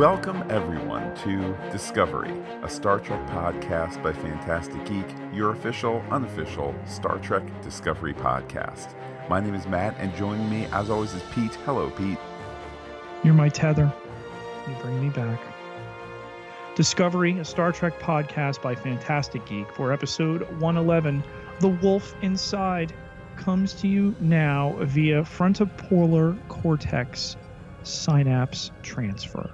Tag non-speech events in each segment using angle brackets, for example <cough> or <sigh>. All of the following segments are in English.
Welcome, everyone, to Discovery, a Star Trek podcast by Fantastic Geek, your official, unofficial Star Trek Discovery podcast. My name is Matt, and joining me, as always, is Pete. Hello, Pete. You're my tether. You bring me back. Discovery, a Star Trek podcast by Fantastic Geek for episode 111, The Wolf Inside, comes to you now via frontopolar cortex synapse transfer.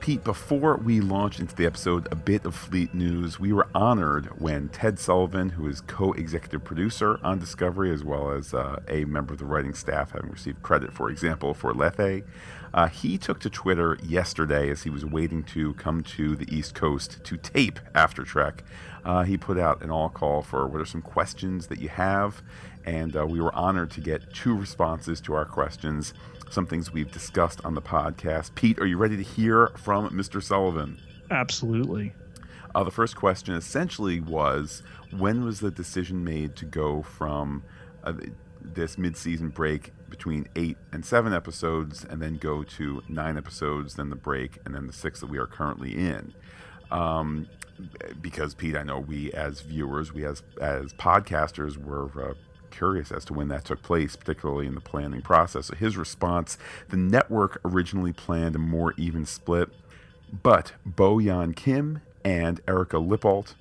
Pete, before we launch into the episode, a bit of fleet news. We were honored when Ted Sullivan, who is co executive producer on Discovery, as well as uh, a member of the writing staff, having received credit, for example, for Lethe, uh, he took to Twitter yesterday as he was waiting to come to the East Coast to tape After Trek. Uh, he put out an all call for what are some questions that you have, and uh, we were honored to get two responses to our questions some things we've discussed on the podcast. Pete, are you ready to hear from Mr. Sullivan? Absolutely. Uh, the first question essentially was when was the decision made to go from uh, this mid-season break between eight and seven episodes and then go to nine episodes then the break and then the six that we are currently in um, because pete i know we as viewers we as as podcasters were uh, curious as to when that took place, particularly in the planning process. So his response the network originally planned a more even split, but Bo Yeon Kim and Erika Lippoldt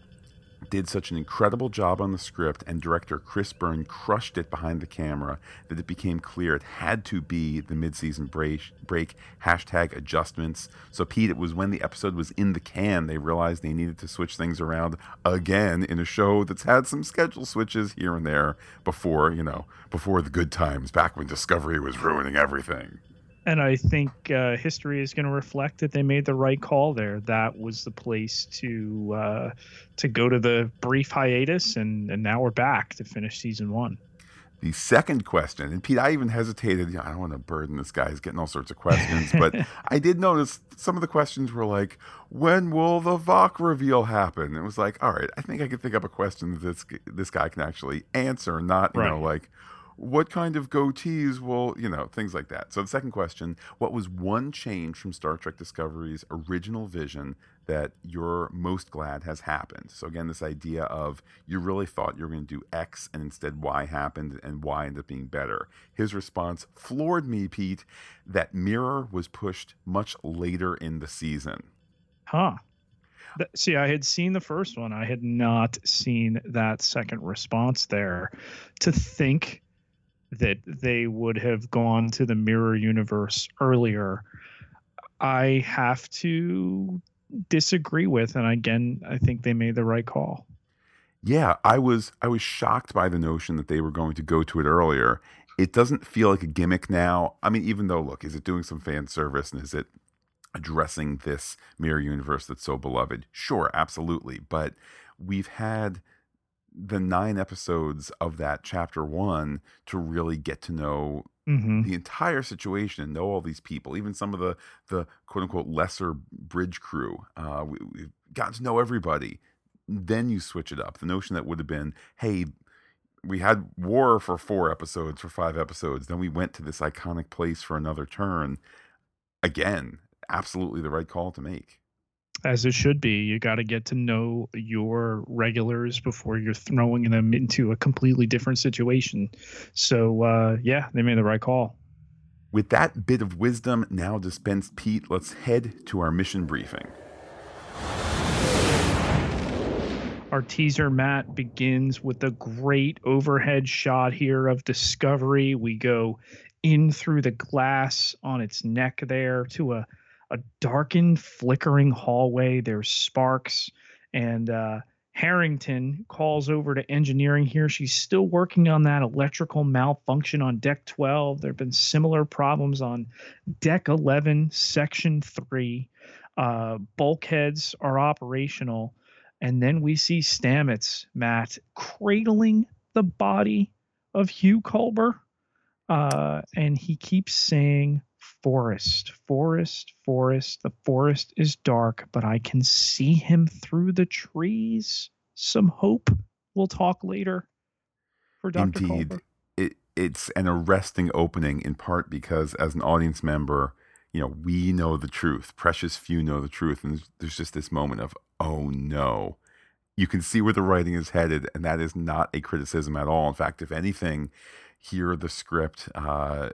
did such an incredible job on the script, and director Chris Byrne crushed it behind the camera that it became clear it had to be the mid-season break, break hashtag adjustments. So, Pete, it was when the episode was in the can they realized they needed to switch things around again in a show that's had some schedule switches here and there before, you know, before the good times, back when Discovery was ruining everything and I think uh, history is going to reflect that they made the right call there. That was the place to uh, to go to the brief hiatus, and and now we're back to finish season one. The second question, and Pete, I even hesitated. You know, I don't want to burden this guy. He's getting all sorts of questions, but <laughs> I did notice some of the questions were like, "When will the Voq reveal happen?" It was like, all right, I think I could think up a question that this this guy can actually answer, not you right. know like what kind of goatees will, you know, things like that. So the second question, what was one change from Star Trek Discovery's original vision that you're most glad has happened? So again, this idea of you really thought you were going to do X and instead Y happened and Y ended up being better. His response floored me, Pete, that Mirror was pushed much later in the season. Huh. See, I had seen the first one. I had not seen that second response there. To think that they would have gone to the mirror universe earlier i have to disagree with and again i think they made the right call. Yeah i was i was shocked by the notion that they were going to go to it earlier. It doesn't feel like a gimmick now. I mean even though look is it doing some fan service and is it addressing this mirror universe that's so beloved? Sure absolutely but we've had the nine episodes of that chapter one to really get to know mm-hmm. the entire situation and know all these people, even some of the the quote unquote lesser bridge crew. Uh, we, we've gotten to know everybody. Then you switch it up. The notion that would have been, hey, we had war for four episodes, for five episodes. Then we went to this iconic place for another turn. Again, absolutely the right call to make as it should be. You got to get to know your regulars before you're throwing them into a completely different situation. So, uh, yeah, they made the right call. With that bit of wisdom now dispensed, Pete, let's head to our mission briefing. Our teaser, Matt, begins with a great overhead shot here of Discovery. We go in through the glass on its neck there to a a darkened, flickering hallway. There's sparks, and uh, Harrington calls over to engineering here. She's still working on that electrical malfunction on deck 12. There have been similar problems on deck 11, section 3. Uh, bulkheads are operational. And then we see Stamets, Matt, cradling the body of Hugh Culber. Uh, and he keeps saying, forest, forest, forest. The forest is dark, but I can see him through the trees. Some hope. We'll talk later for Dr. Indeed. It, it's an arresting opening in part because as an audience member, you know, we know the truth. Precious few know the truth. And there's just this moment of, oh no. You can see where the writing is headed, and that is not a criticism at all. In fact, if anything, here the script uh,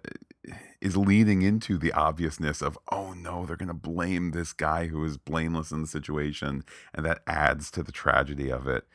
is leaning into the obviousness of, oh no, they're going to blame this guy who is blameless in the situation, and that adds to the tragedy of it.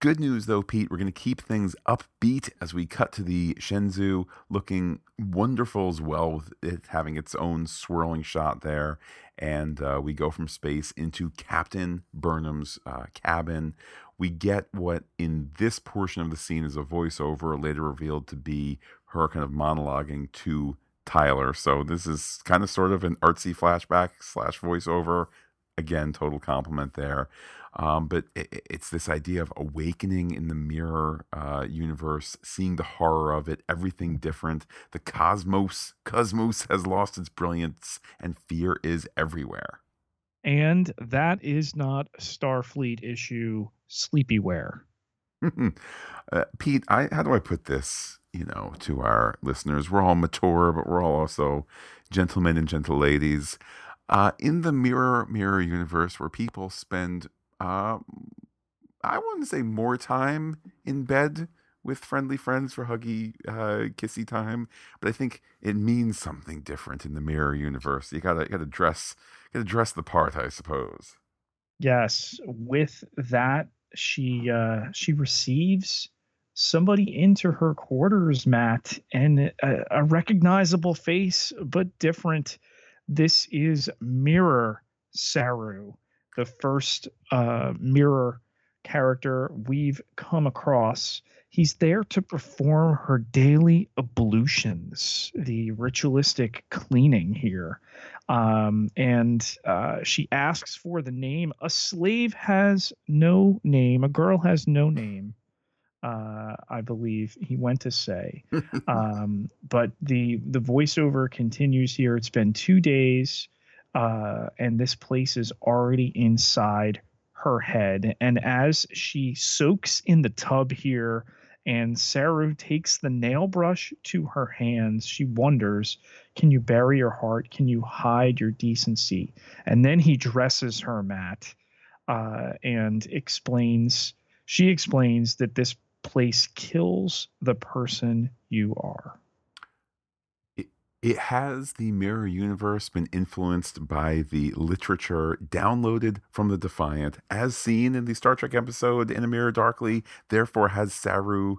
Good news, though, Pete, we're going to keep things upbeat as we cut to the Shenzhou looking wonderful as well, with it having its own swirling shot there. And uh, we go from space into Captain Burnham's uh, cabin. We get what in this portion of the scene is a voiceover, later revealed to be her kind of monologuing to Tyler. So this is kind of sort of an artsy flashback slash voiceover. Again, total compliment there. Um, but it, it's this idea of awakening in the mirror uh, universe, seeing the horror of it, everything different. The cosmos, cosmos <laughs> has lost its brilliance, and fear is everywhere. And that is not Starfleet issue sleepyware. <laughs> uh, Pete, I, how do I put this? You know, to our listeners, we're all mature, but we're all also gentlemen and gentle ladies. Uh, in the mirror mirror universe, where people spend uh, I wouldn't say more time in bed with friendly friends for huggy, uh, kissy time, but I think it means something different in the mirror universe. You gotta, you gotta dress, gotta dress the part, I suppose. Yes, with that, she uh, she receives somebody into her quarters, Matt, and a, a recognizable face, but different. This is Mirror Saru the first uh, mirror character we've come across. He's there to perform her daily ablutions, the ritualistic cleaning here. Um, and uh, she asks for the name. A slave has no name, a girl has no name. Uh, I believe he went to say, <laughs> um, but the the voiceover continues here. It's been two days uh, and this place is already inside her head. And as she soaks in the tub here, and Saru takes the nail brush to her hands, she wonders, Can you bury your heart? Can you hide your decency? And then he dresses her, Matt, uh, and explains, she explains that this place kills the person you are it has the mirror universe been influenced by the literature downloaded from the Defiant, as seen in the Star Trek episode In a Mirror Darkly? Therefore, has Saru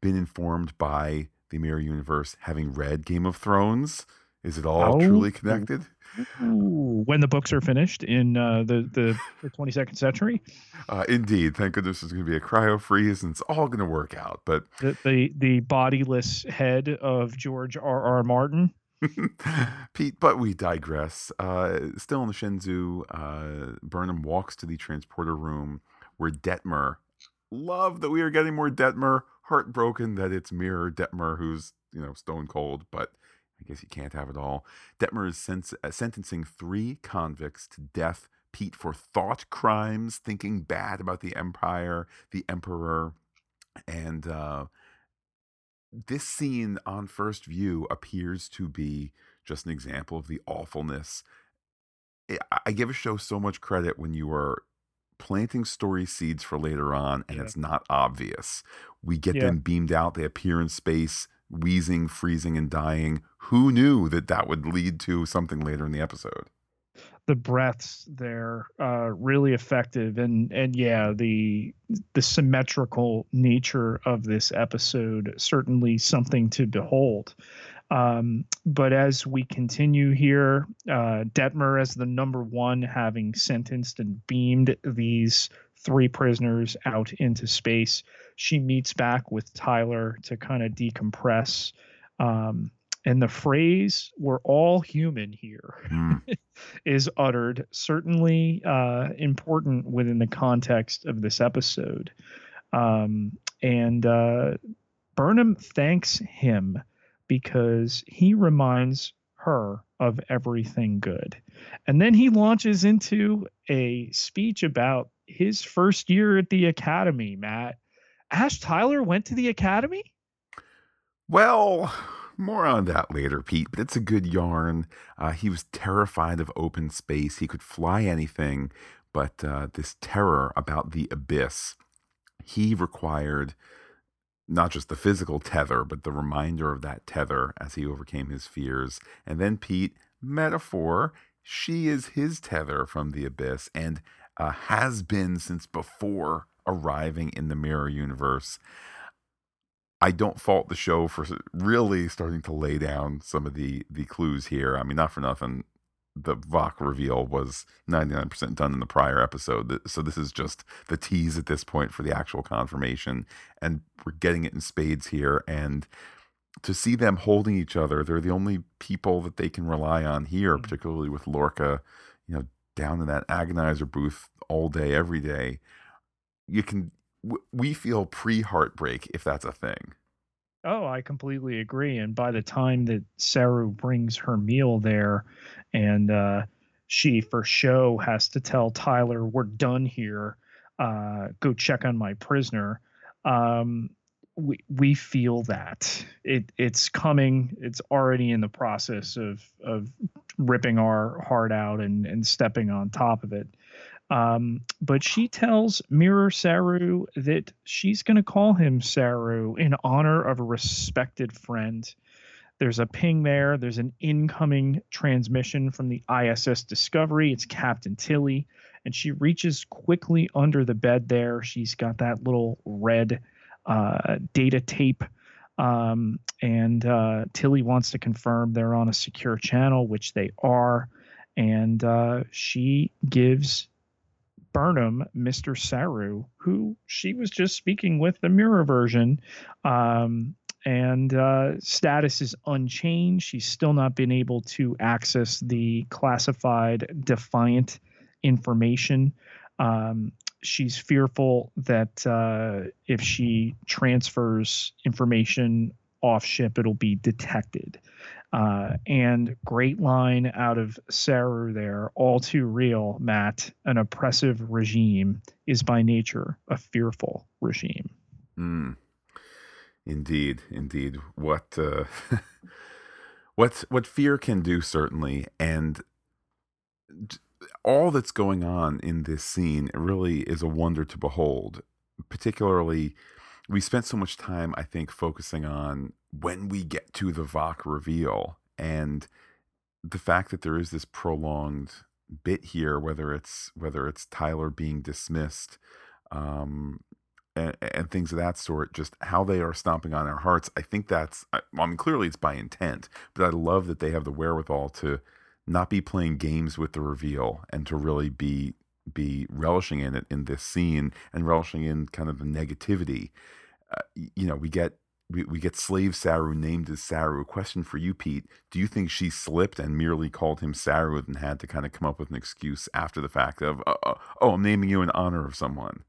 been informed by the mirror universe, having read Game of Thrones? Is it all oh. truly connected? Ooh, when the books are finished in uh, the, the, the 22nd century. Uh, indeed, thank goodness there's going to be a cryo freeze, and it's all going to work out. But the, the the bodiless head of George R. R. Martin <laughs> Pete, but we digress. Uh, still in the Shenzhou, uh, Burnham walks to the transporter room where Detmer, love that we are getting more Detmer, heartbroken that it's Mirror Detmer who's, you know, stone cold, but I guess you can't have it all. Detmer is sen- uh, sentencing three convicts to death, Pete, for thought crimes, thinking bad about the Empire, the Emperor, and uh, this scene on first view appears to be just an example of the awfulness. I give a show so much credit when you are planting story seeds for later on and yeah. it's not obvious. We get yeah. them beamed out, they appear in space, wheezing, freezing, and dying. Who knew that that would lead to something later in the episode? the breaths there uh, really effective and and yeah the the symmetrical nature of this episode certainly something to behold um, but as we continue here uh, detmer as the number one having sentenced and beamed these three prisoners out into space she meets back with tyler to kind of decompress um, and the phrase "we're all human here" mm. <laughs> is uttered, certainly uh, important within the context of this episode. Um, and uh, Burnham thanks him because he reminds her of everything good. And then he launches into a speech about his first year at the academy, Matt. Ash Tyler went to the academy? Well, More on that later, Pete, but it's a good yarn. Uh, he was terrified of open space. He could fly anything, but uh, this terror about the abyss, he required not just the physical tether, but the reminder of that tether as he overcame his fears. And then, Pete, metaphor, she is his tether from the abyss and uh, has been since before arriving in the mirror universe. I don't fault the show for really starting to lay down some of the the clues here. I mean, not for nothing, the Voq reveal was 99% done in the prior episode. So this is just the tease at this point for the actual confirmation. And we're getting it in spades here. And to see them holding each other, they're the only people that they can rely on here, mm-hmm. particularly with Lorca, you know, down in that agonizer booth all day, every day. You can, we feel pre heartbreak if that's a thing. Oh, I completely agree. And by the time that Saru brings her meal there, and uh, she for show has to tell Tyler, "We're done here. Uh, go check on my prisoner." Um, we we feel that it it's coming. It's already in the process of of ripping our heart out and and stepping on top of it. Um, but she tells Mirror Saru that she's going to call him Saru in honor of a respected friend. There's a ping there. There's an incoming transmission from the ISS Discovery. It's Captain Tilly, and she reaches quickly under the bed there. She's got that little red uh, data tape. Um, and uh, Tilly wants to confirm they're on a secure channel, which they are. And uh, she gives Burnham, Mr. Saru, who she was just speaking with the mirror version. Um, and uh, status is unchanged. She's still not been able to access the classified Defiant information. Um, she's fearful that uh, if she transfers information off ship, it'll be detected. Uh, and great line out of Saru there, all too real, Matt. An oppressive regime is by nature a fearful regime. Mm. Indeed, indeed. What uh, <laughs> what what fear can do certainly, and all that's going on in this scene really is a wonder to behold. Particularly, we spent so much time, I think, focusing on when we get to the Voq reveal and the fact that there is this prolonged bit here, whether it's whether it's Tyler being dismissed, um, and, and, things of that sort, just how they are stomping on our hearts. I think that's, I, I mean, clearly it's by intent, but I love that they have the wherewithal to not be playing games with the reveal and to really be be relishing in it in this scene and relishing in kind of the negativity. Uh, you know, we get we, we get slave Saru named as Saru. Question for you, Pete. Do you think she slipped and merely called him Saru and had to kind of come up with an excuse after the fact of, uh, uh, oh, I'm naming you in honor of someone?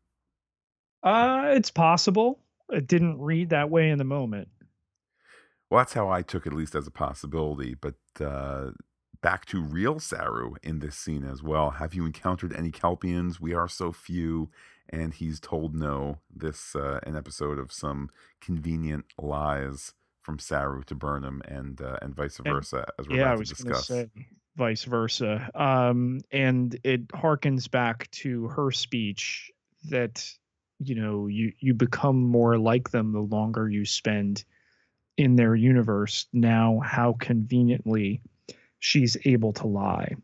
Uh, it's possible. It didn't read that way in the moment. Well, that's how I took it, at least as a possibility. But uh, back to real Saru in this scene as well. Have you encountered any Kelpians? We are so few and he's told no. This uh, an episode of some convenient lies from Saru to Burnham and uh, and vice versa. And, as we're yeah, about I was to discuss. Say vice versa. Um, and it harkens back to her speech that you know you you become more like them the longer you spend in their universe. Now, how conveniently she's able to lie.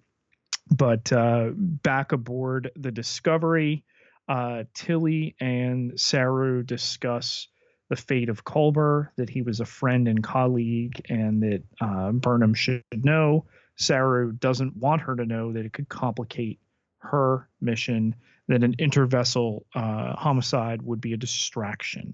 But uh, back aboard the Discovery, uh, Tilly and Saru discuss the fate of Culber, that he was a friend and colleague, and that uh, Burnham should know. Saru doesn't want her to know that it could complicate her mission, that an intervessel uh, homicide would be a distraction.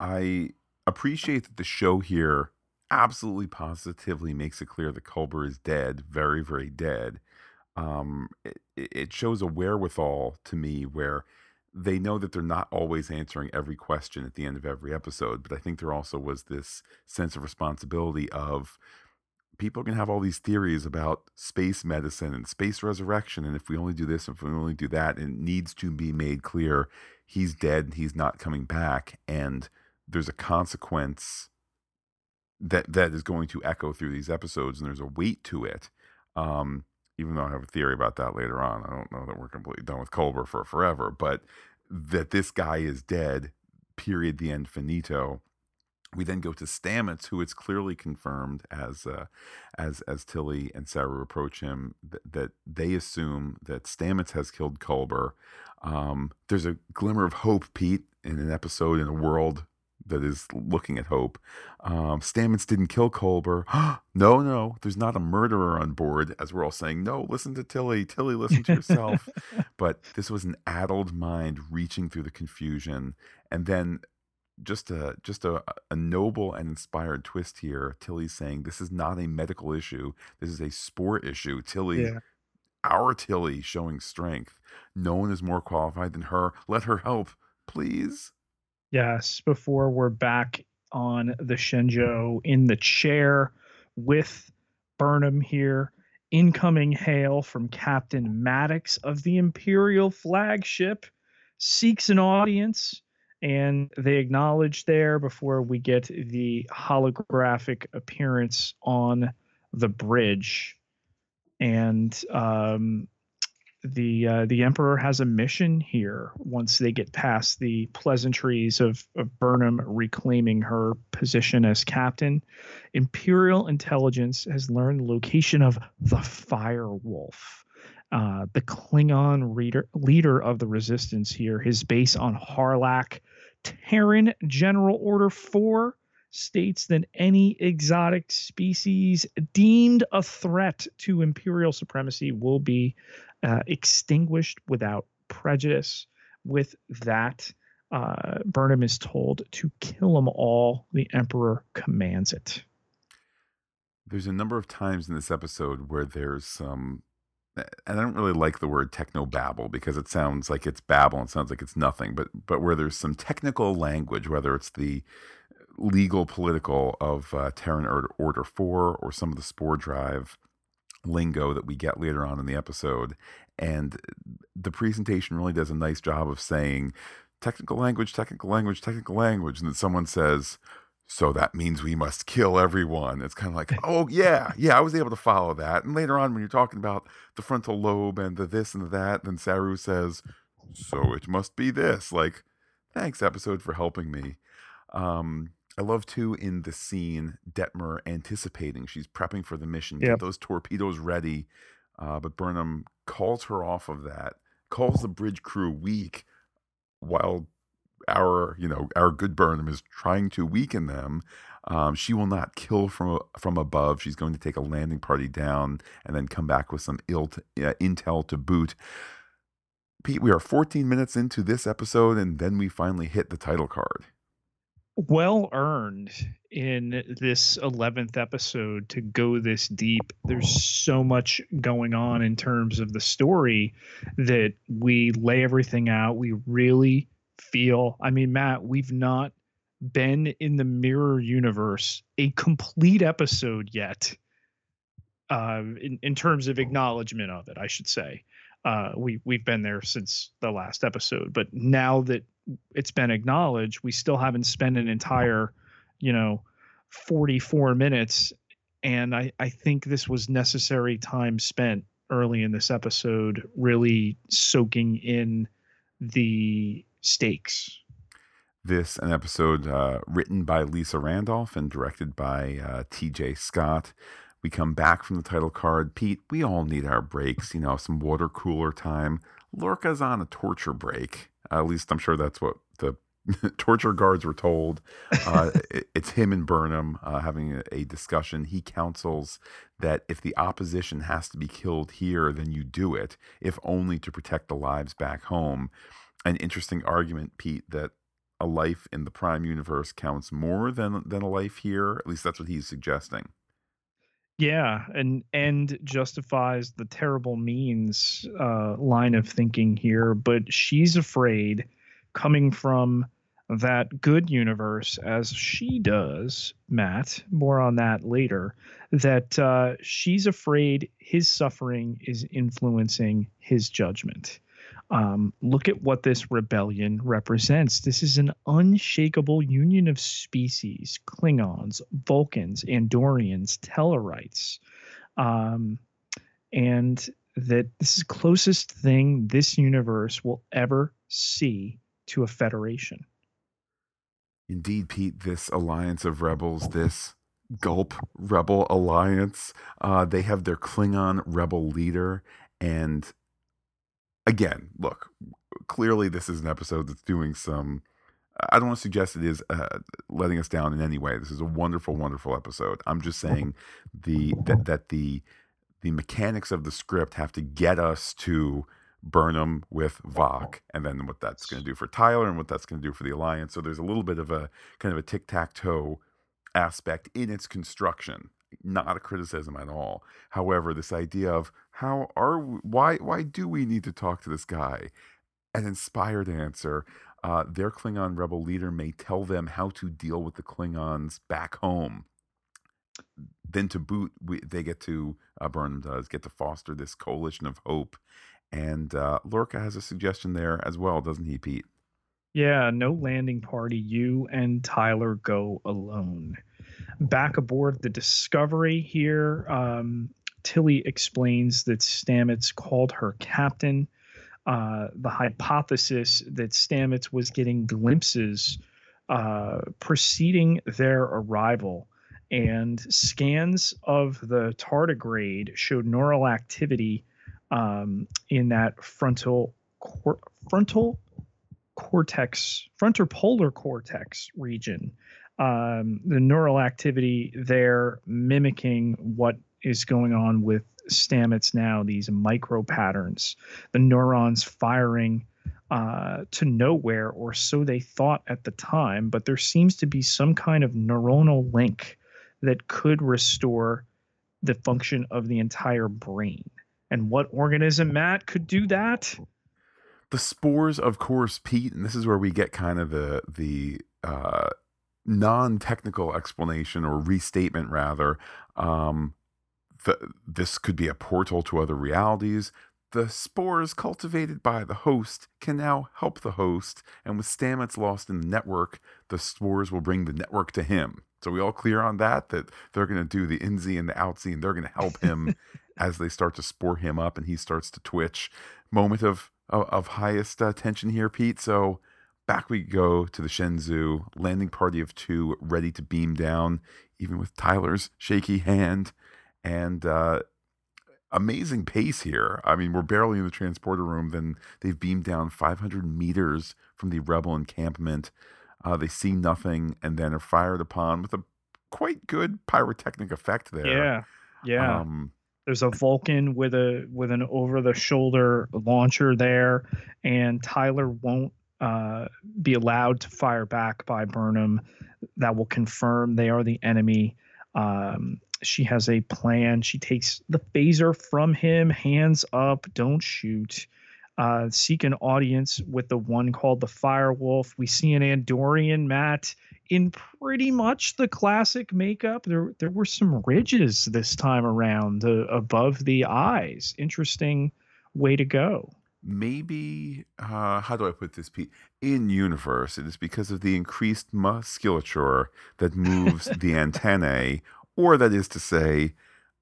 I appreciate that the show here absolutely positively makes it clear that Culber is dead, very, very dead um, it, it shows a wherewithal to me where they know that they're not always answering every question at the end of every episode, but I think there also was this sense of responsibility of people can have all these theories about space medicine and space resurrection. And if we only do this, if we only do that, it needs to be made clear he's dead and he's not coming back. And there's a consequence that that is going to echo through these episodes, and there's a weight to it. Um, even though I have a theory about that later on, I don't know that we're completely done with Culber for forever, but that this guy is dead. Period. The end. Finito. We then go to Stamets, who it's clearly confirmed as uh, as as Tilly and Saru approach him th- that they assume that Stamets has killed Culber. Um, there's a glimmer of hope, Pete, in an episode in a world that is looking at hope. Um, Stamets didn't kill Culber. <gasps> no, no, there's not a murderer on board, as we're all saying. No, listen to Tilly. Tilly, listen to yourself. <laughs> but this was an addled mind reaching through the confusion, and then just a just a, a noble and inspired twist here. Tilly's saying this is not a medical issue. This is a spore issue. Tilly, yeah. our Tilly, showing strength. No one is more qualified than her. Let her help, please. Yes, before we're back on the Shenzhou in the chair with Burnham here. Incoming hail from Captain Maddox of the Imperial flagship seeks an audience, and they acknowledge there before we get the holographic appearance on the bridge. And um, the uh, the emperor has a mission here once they get past the pleasantries of, of Burnham reclaiming her position as captain. Imperial intelligence has learned the location of the Fire Wolf. Uh, the Klingon reader, leader of the resistance here, his base on Harlak, Terran General Order 4 states than any exotic species deemed a threat to imperial supremacy will be uh, extinguished without prejudice. With that, uh, Burnham is told to kill them all. The Emperor commands it. There's a number of times in this episode where there's some, and I don't really like the word techno babble because it sounds like it's babble and sounds like it's nothing, but but where there's some technical language, whether it's the legal political of uh, Terran Order 4 or some of the Spore Drive lingo that we get later on in the episode. And the presentation really does a nice job of saying technical language, technical language, technical language. And then someone says, so that means we must kill everyone. It's kind of like, oh, yeah, yeah, I was able to follow that. And later on, when you're talking about the frontal lobe and the this and the that, then Saru says, so it must be this. Like, thanks, episode, for helping me. Um, I love too in the scene Detmer anticipating. She's prepping for the mission, yep. get those torpedoes ready. Uh, but Burnham calls her off of that, calls the bridge crew weak, while our you know our good Burnham is trying to weaken them. Um, she will not kill from from above. She's going to take a landing party down and then come back with some ill uh, intel to boot. Pete, we are 14 minutes into this episode, and then we finally hit the title card well earned in this 11th episode to go this deep. There's so much going on in terms of the story that we lay everything out. We really feel, I mean, Matt, we've not been in the mirror universe a complete episode yet. Uh, in, in terms of acknowledgement of it, I should say. Uh, we we've been there since the last episode, but now that it's been acknowledged, we still haven't spent an entire, you know, 44 minutes. And I, I think this was necessary time spent early in this episode, really soaking in the stakes. This an episode uh, written by Lisa Randolph and directed by uh, T.J. Scott. We come back from the title card. Pete, we all need our breaks. You know, some water cooler time. Lorca's on a torture break. At least I'm sure that's what the <laughs> torture guards were told. Uh, <laughs> it, it's him and Burnham uh, having a, a, discussion. He counsels that if the opposition has to be killed here, then you do it, if only to protect the lives back home. An interesting argument, Pete, that a life in the Prime universe counts more than than a life here. At least that's what he's suggesting. Yeah, and and justifies the terrible means uh, line of thinking here, but she's afraid, coming from that good universe as she does, Matt. More on that later. That uh, she's afraid his suffering is influencing his judgment. Um, look at what this rebellion represents. This is an unshakable union of species Klingons, Vulcans, Andorians, Tellarites. Um, and that this is closest thing this universe will ever see to a federation. Indeed, Pete, this alliance of rebels, this Gulp Rebel Alliance, uh, they have their Klingon rebel leader. And again, look, clearly this is an episode that's doing some. I don't want to suggest it is uh, letting us down in any way. This is a wonderful, wonderful episode. I'm just saying the that, that the the mechanics of the script have to get us to Burnham with Voq, and then what that's going to do for Tyler and what that's going to do for the Alliance. So there's a little bit of a kind of a tic tac toe aspect in its construction. Not a criticism at all. However, this idea of how are we, why why do we need to talk to this guy? An inspired answer. Uh, their Klingon rebel leader may tell them how to deal with the Klingons back home then to boot, we, they get to uh, Burnham does get to foster this coalition of hope, and uh, Lorca has a suggestion there as well, doesn't he, Pete? Yeah, no landing party. You and Tyler go alone. Back aboard the Discovery here, um, Tilly explains that Stamets called her captain. Uh, the hypothesis that Stamets was getting glimpses uh, preceding their arrival and scans of the tardigrade showed neural activity um, in that frontal cor- frontal cortex frontopolar cortex region um, the neural activity there mimicking what is going on with stamets now these micro patterns the neurons firing uh, to nowhere or so they thought at the time but there seems to be some kind of neuronal link that could restore the function of the entire brain. And what organism, Matt, could do that? The spores, of course, Pete, and this is where we get kind of the the uh, non-technical explanation or restatement, rather. Um, the, this could be a portal to other realities. The spores cultivated by the host can now help the host, and with Stamets lost in the network, the spores will bring the network to him. So we all clear on that that they're going to do the insy and the outsy, and they're going to help him <laughs> as they start to spore him up, and he starts to twitch. Moment of of, of highest uh, tension here, Pete. So back we go to the Shenzhou landing party of two, ready to beam down, even with Tyler's shaky hand, and uh, amazing pace here. I mean, we're barely in the transporter room, then they've beamed down 500 meters from the rebel encampment. Uh, they see nothing and then are fired upon with a quite good pyrotechnic effect there. Yeah, yeah. Um, There's a Vulcan with a with an over the shoulder launcher there, and Tyler won't uh, be allowed to fire back by Burnham. That will confirm they are the enemy. Um, she has a plan. She takes the phaser from him, hands up, don't shoot uh, seek an audience with the one called the Firewolf. We see an Andorian Matt in pretty much the classic makeup. There, there were some ridges this time around uh, above the eyes. Interesting way to go. Maybe, uh, how do I put this, Pete? In universe, it is because of the increased musculature that moves <laughs> the antennae, or that is to say,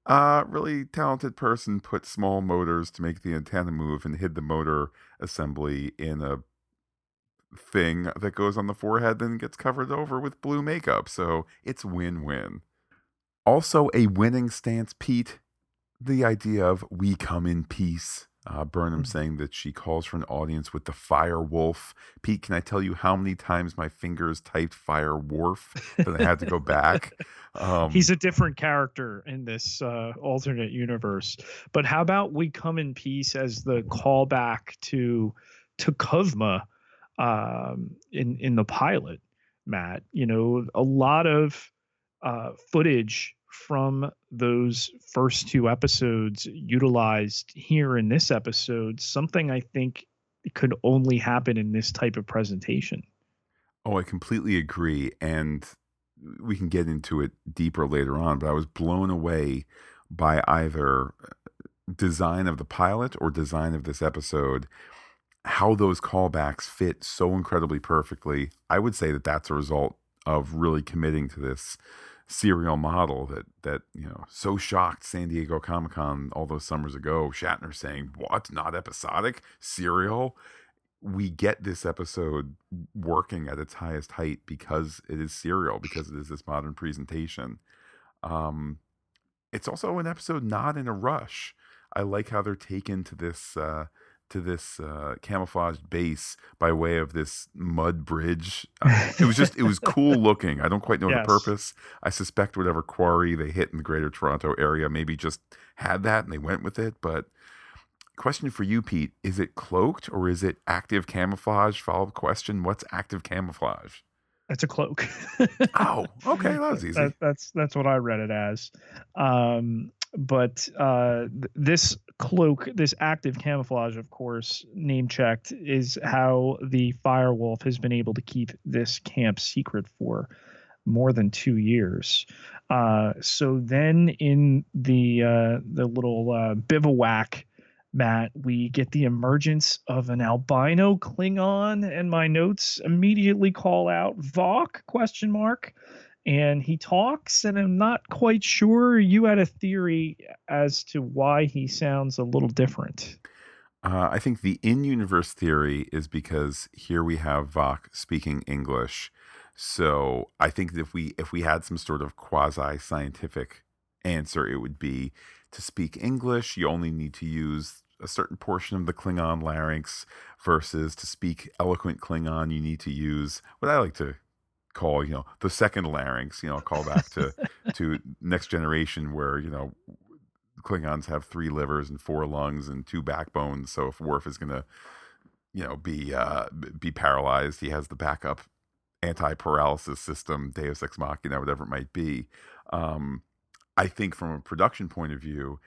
a really talented person put small motors to make the antenna move and hid the motor assembly in a thing that goes on the forehead then gets covered over with blue makeup. So it's win win. Also, a winning stance, Pete. The idea of we come in peace uh, Burnham mm-hmm. saying that she calls for an audience with the Fire Wolf. Pete, can I tell you how many times my fingers typed Fire Wolf that I had to go back? <laughs> Um, He's a different character in this uh, alternate universe. But how about we come in peace as the callback to to Kovma um, in in the pilot, Matt? You know, a lot of uh, footage from those first two episodes utilized here in this episode, something I think could only happen in this type of presentation. Oh, I completely agree. And we can get into it deeper later on, but I was blown away by either uh, design of the pilot or design of this episode how those callbacks fit so incredibly perfectly, I would say that that's a result of really committing to this serial model that that you know so shocked San Diego Comic Con all those summers ago. Shatner saying, "What? Not episodic serial?" We get this episode working at its highest height because it is serial, because it is this modern presentation. Um, it's also an episode not in a rush. I like how they're taken to this uh, to this uh, camouflaged base by way of this mud bridge. <laughs> Uh, it was just it was cool looking. I don't quite know Yes. the purpose. I suspect whatever quarry they hit in the Greater Toronto area maybe just had that and they went with it. But question for you, Pete: Is it cloaked or is it active camouflage? Follow up question: What's active camouflage? That's a cloak. Oh, okay, that was <laughs> easy. That, that's that's what I read it as. Um, but uh, th- this cloak, this active camouflage, of course, name checked, is how the Firewolf has been able to keep this camp secret for more than two years. Uh, so then in the uh, the little uh, bivouac. Matt, we get the emergence of an albino Klingon, and my notes immediately call out Voq question mark and he talks and i'm not quite sure you had a theory as to why he sounds a little different Uh, I think the in-universe theory is because here we have Voq speaking English. So I think that if we if we had some sort of quasi-scientific answer, it would be to speak English, you only need to use a certain portion of the Klingon larynx versus to speak eloquent Klingon, you need to use what I like to call, you know, the second larynx, you know, call back to <laughs> to next generation where, you know, Klingons have three livers and four lungs and two backbones. So if Worf is going to, you know, be uh, be paralyzed, he has the backup anti-paralysis system, Deus Ex Machina, whatever it might be. Um, I think from a production point of view,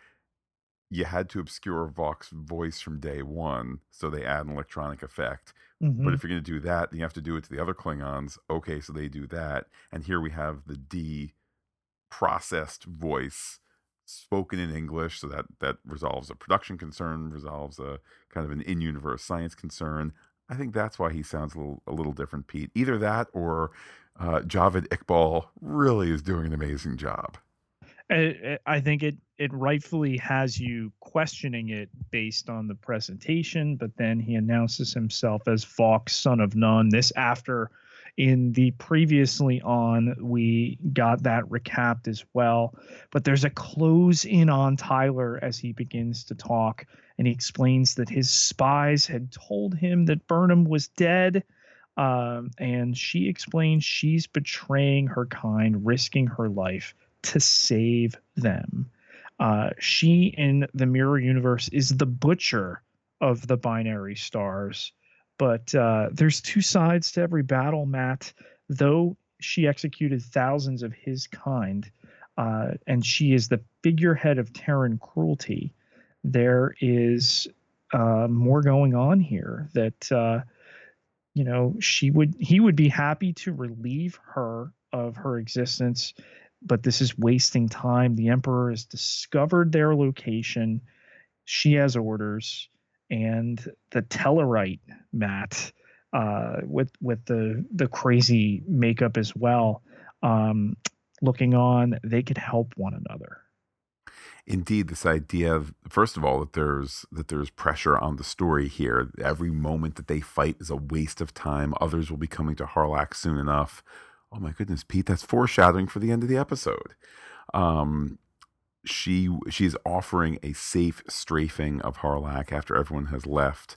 you had to obscure Voq's voice from day one, so they add an electronic effect. Mhm. But if you're going to do that, then you have to do it to the other Klingons. Okay, so they do that, and here we have the D processed voice spoken in English, so that that resolves a production concern, resolves a kind of an in-universe science concern. I think that's why he sounds a little a little different, Pete. Either that or uh, Javid Iqbal really is doing an amazing job. I, think it it rightfully has you questioning it based on the presentation, but then he announces himself as Voq, son of none. This after in the previously on we got that recapped as well. But there's a close in on Tyler as he begins to talk, and he explains that his spies had told him that Burnham was dead. Um, and she explains she's betraying her kind, risking her life to save them. Uh, she in the mirror universe is the butcher of the binary stars. But uh, there's two sides to every battle, Matt. Though she executed thousands of his kind, uh, and she is the figurehead of Terran cruelty, there is uh, more going on here that uh, you know she would he would be happy to relieve her of her existence but this is wasting time the emperor has discovered their location she has orders and the tellarite matt uh, with with the the crazy makeup as well um, looking on they could help one another Indeed, this idea of first of all that there's that there's pressure on the story here. Every moment that they fight is a waste of time. Others will be coming to Harlak soon enough. Oh my goodness, Pete, that's foreshadowing for the end of the episode. Um, she she's offering a safe strafing of Harlak after everyone has left.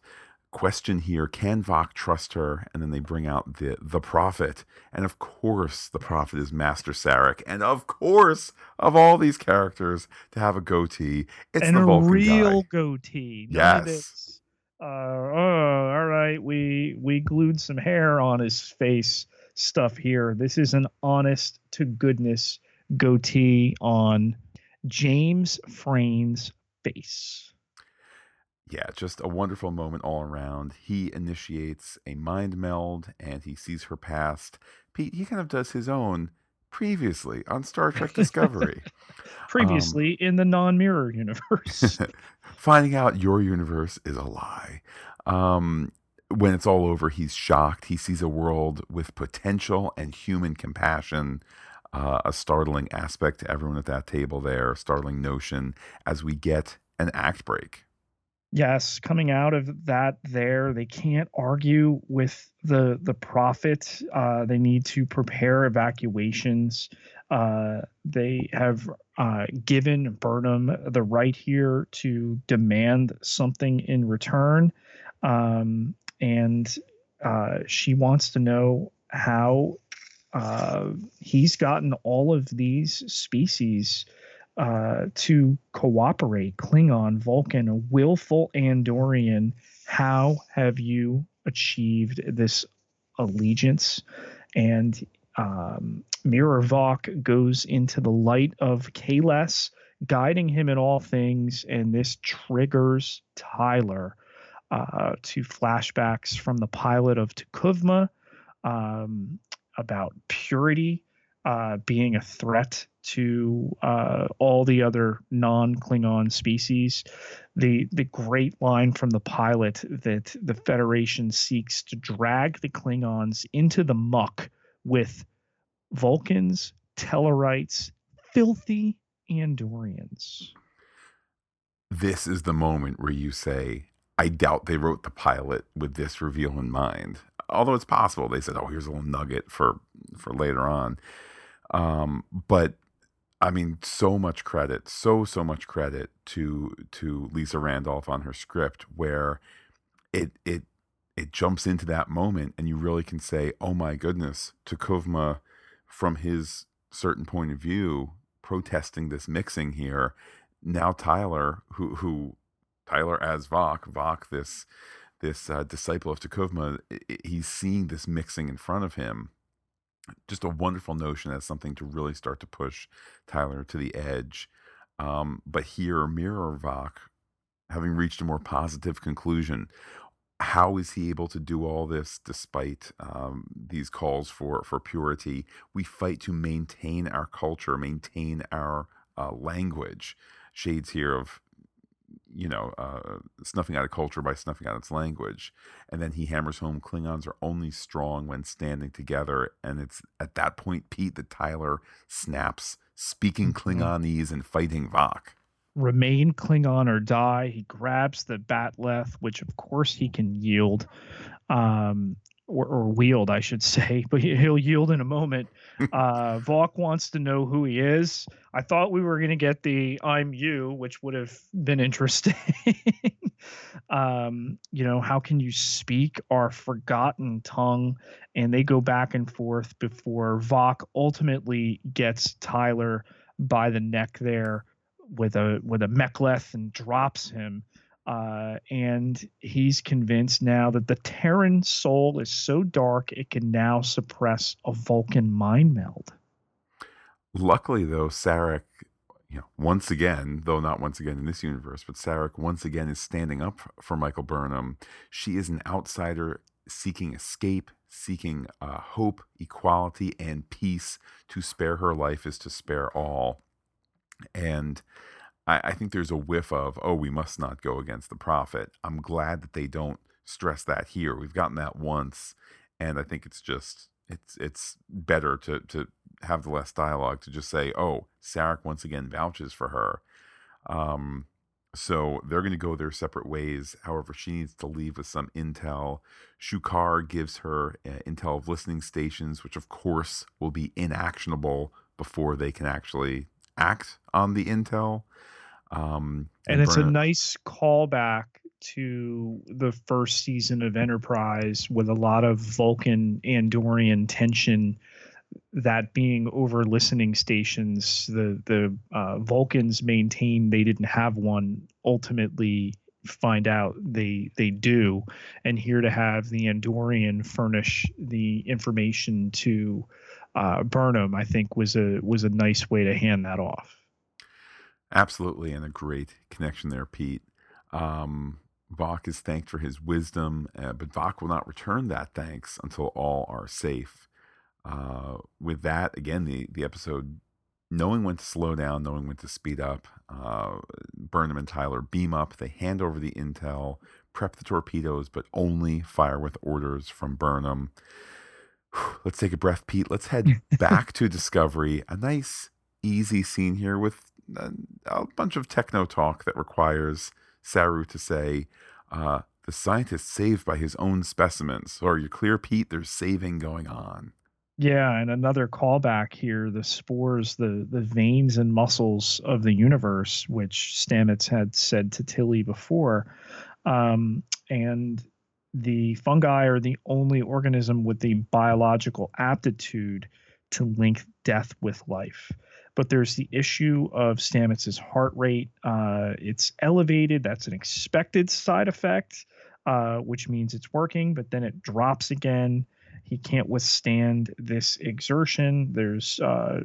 Question here: Can Voq trust her? And then they bring out the the prophet, and of course, the prophet is Master Sarek, and of course, of all these characters to have a goatee, it's and the a Vulcan real guy. goatee Yes. uh, oh all right we we glued some hair on his face stuff here this is an honest to goodness goatee on james frain's face Yeah, just a wonderful moment all around. He initiates a mind meld and he sees her past. Pete, he kind of does his own previously on Star Trek Discovery. <laughs> previously in the non-mirror <laughs> universe Finding out your universe is a lie. Um, when it's all over, he's shocked. He sees a world with potential and human compassion. Uh, a startling aspect to everyone at that table there, a startling notion as we get an act break. Yes, coming out of that there, they can't argue with the the prophet. Uh, they need to prepare evacuations. Uh, they have uh, given Burnham the right here to demand something in return. Um, and uh, she wants to know how uh, he's gotten all of these species uh, to cooperate Klingon, Vulcan, willful Andorian. How have you achieved this allegiance? And um, Mirror Voq goes into the light of Kahless, guiding him in all things, and this triggers Tyler uh, to flashbacks from the pilot of T'Kuvma um, about purity uh, being a threat to uh, all the other non-Klingon species. The the great line from the pilot that the Federation seeks to drag the Klingons into the muck with Vulcans, Tellarites, filthy Andorians. This is the moment where you say, I doubt they wrote the pilot with this reveal in mind. Although it's possible they said, "Oh, here's a little nugget for for later on." Um, but I mean, so much credit, so so much credit to to Lisa Randolph on her script, where it it it jumps into that moment, and you really can say, "Oh my goodness," T'Kuvma, from his certain point of view, protesting this mixing here. Now Tyler, who who Tyler as Voq, Voq, this this uh, disciple of T'Kuvma, he's seeing this mixing in front of him. Just a wonderful notion as something to really start to push Tyler to the edge. Um, but here, Mirror Voq, having reached a more positive conclusion, how is he able to do all this despite um, these calls for for purity? We fight to maintain our culture, maintain our uh, language. Shades here of you know, uh, snuffing out a culture by snuffing out its language. And then he hammers home Klingons are only strong when standing together. And it's at that point, Pete, that Tyler snaps, speaking mm-hmm. Klingonese and fighting Voq. Remain Klingon or die. He grabs the bat'leth, which of course he can yield. Um, or, or wield, I should say, <laughs> but he'll yield in a moment. <laughs> Uh, Voq wants to know who he is. I thought we were going to get the "I'm you," which would have been interesting. <laughs> um, you know, how can you speak our forgotten tongue? And they go back and forth before Voq ultimately gets Tyler by the neck there with a with a mek'leth and drops him uh, and he's convinced now that the Terran soul is so dark it can now suppress a Vulcan mind meld. Luckily, though, Sarek, you know, once again, though not once again in this universe, but Sarek once again is standing up for Michael Burnham. She is an outsider seeking escape, seeking uh, hope, equality, and peace. To spare her life is to spare all. And I, I think there's a whiff of, oh, we must not go against the prophet. I'm glad that they don't stress that here. We've gotten that once, and I think it's just it's it's better to to have the less dialogue to just say, oh, Sarek once again vouches for her. Um, so they're going to go their separate ways. However, she needs to leave with some intel. Shukar gives her uh, intel of listening stations, which of course will be inactionable before they can actually act on the intel. Um, and, and it's a nice callback to the first season of Enterprise with a lot of Vulcan Andorian tension. That being over listening stations, the the uh, Vulcans maintain they didn't have one. Ultimately, find out they they do, and here to have the Andorian furnish the information to uh, Burnham, I think was a was a nice way to hand that off. Absolutely, and a great connection there, Pete. Um, Voq is thanked for his wisdom, uh, but Voq will not return that thanks until all are safe. Uh, with that, again, the, the episode knowing when to slow down, knowing when to speed up. Uh, Burnham and Tyler beam up. They hand over the intel. prep the torpedoes, but only fire with orders from Burnham. <sighs> Let's take a breath, Pete. Let's head back to Discovery. A nice, easy scene here with a, a bunch of techno talk that requires Saru to say, uh, the scientist saved by his own specimens. So are you clear, Pete? There's saving going on. Yeah, and another callback here: the spores, the the veins and muscles of the universe, which Stamets had said to Tilly before, um, and the fungi are the only organism with the biological aptitude to link death with life. But there's the issue of Stamets's heart rate. Uh, it's elevated. That's an expected side effect, uh, which means it's working. But then it drops again he can't withstand this exertion. There's uh,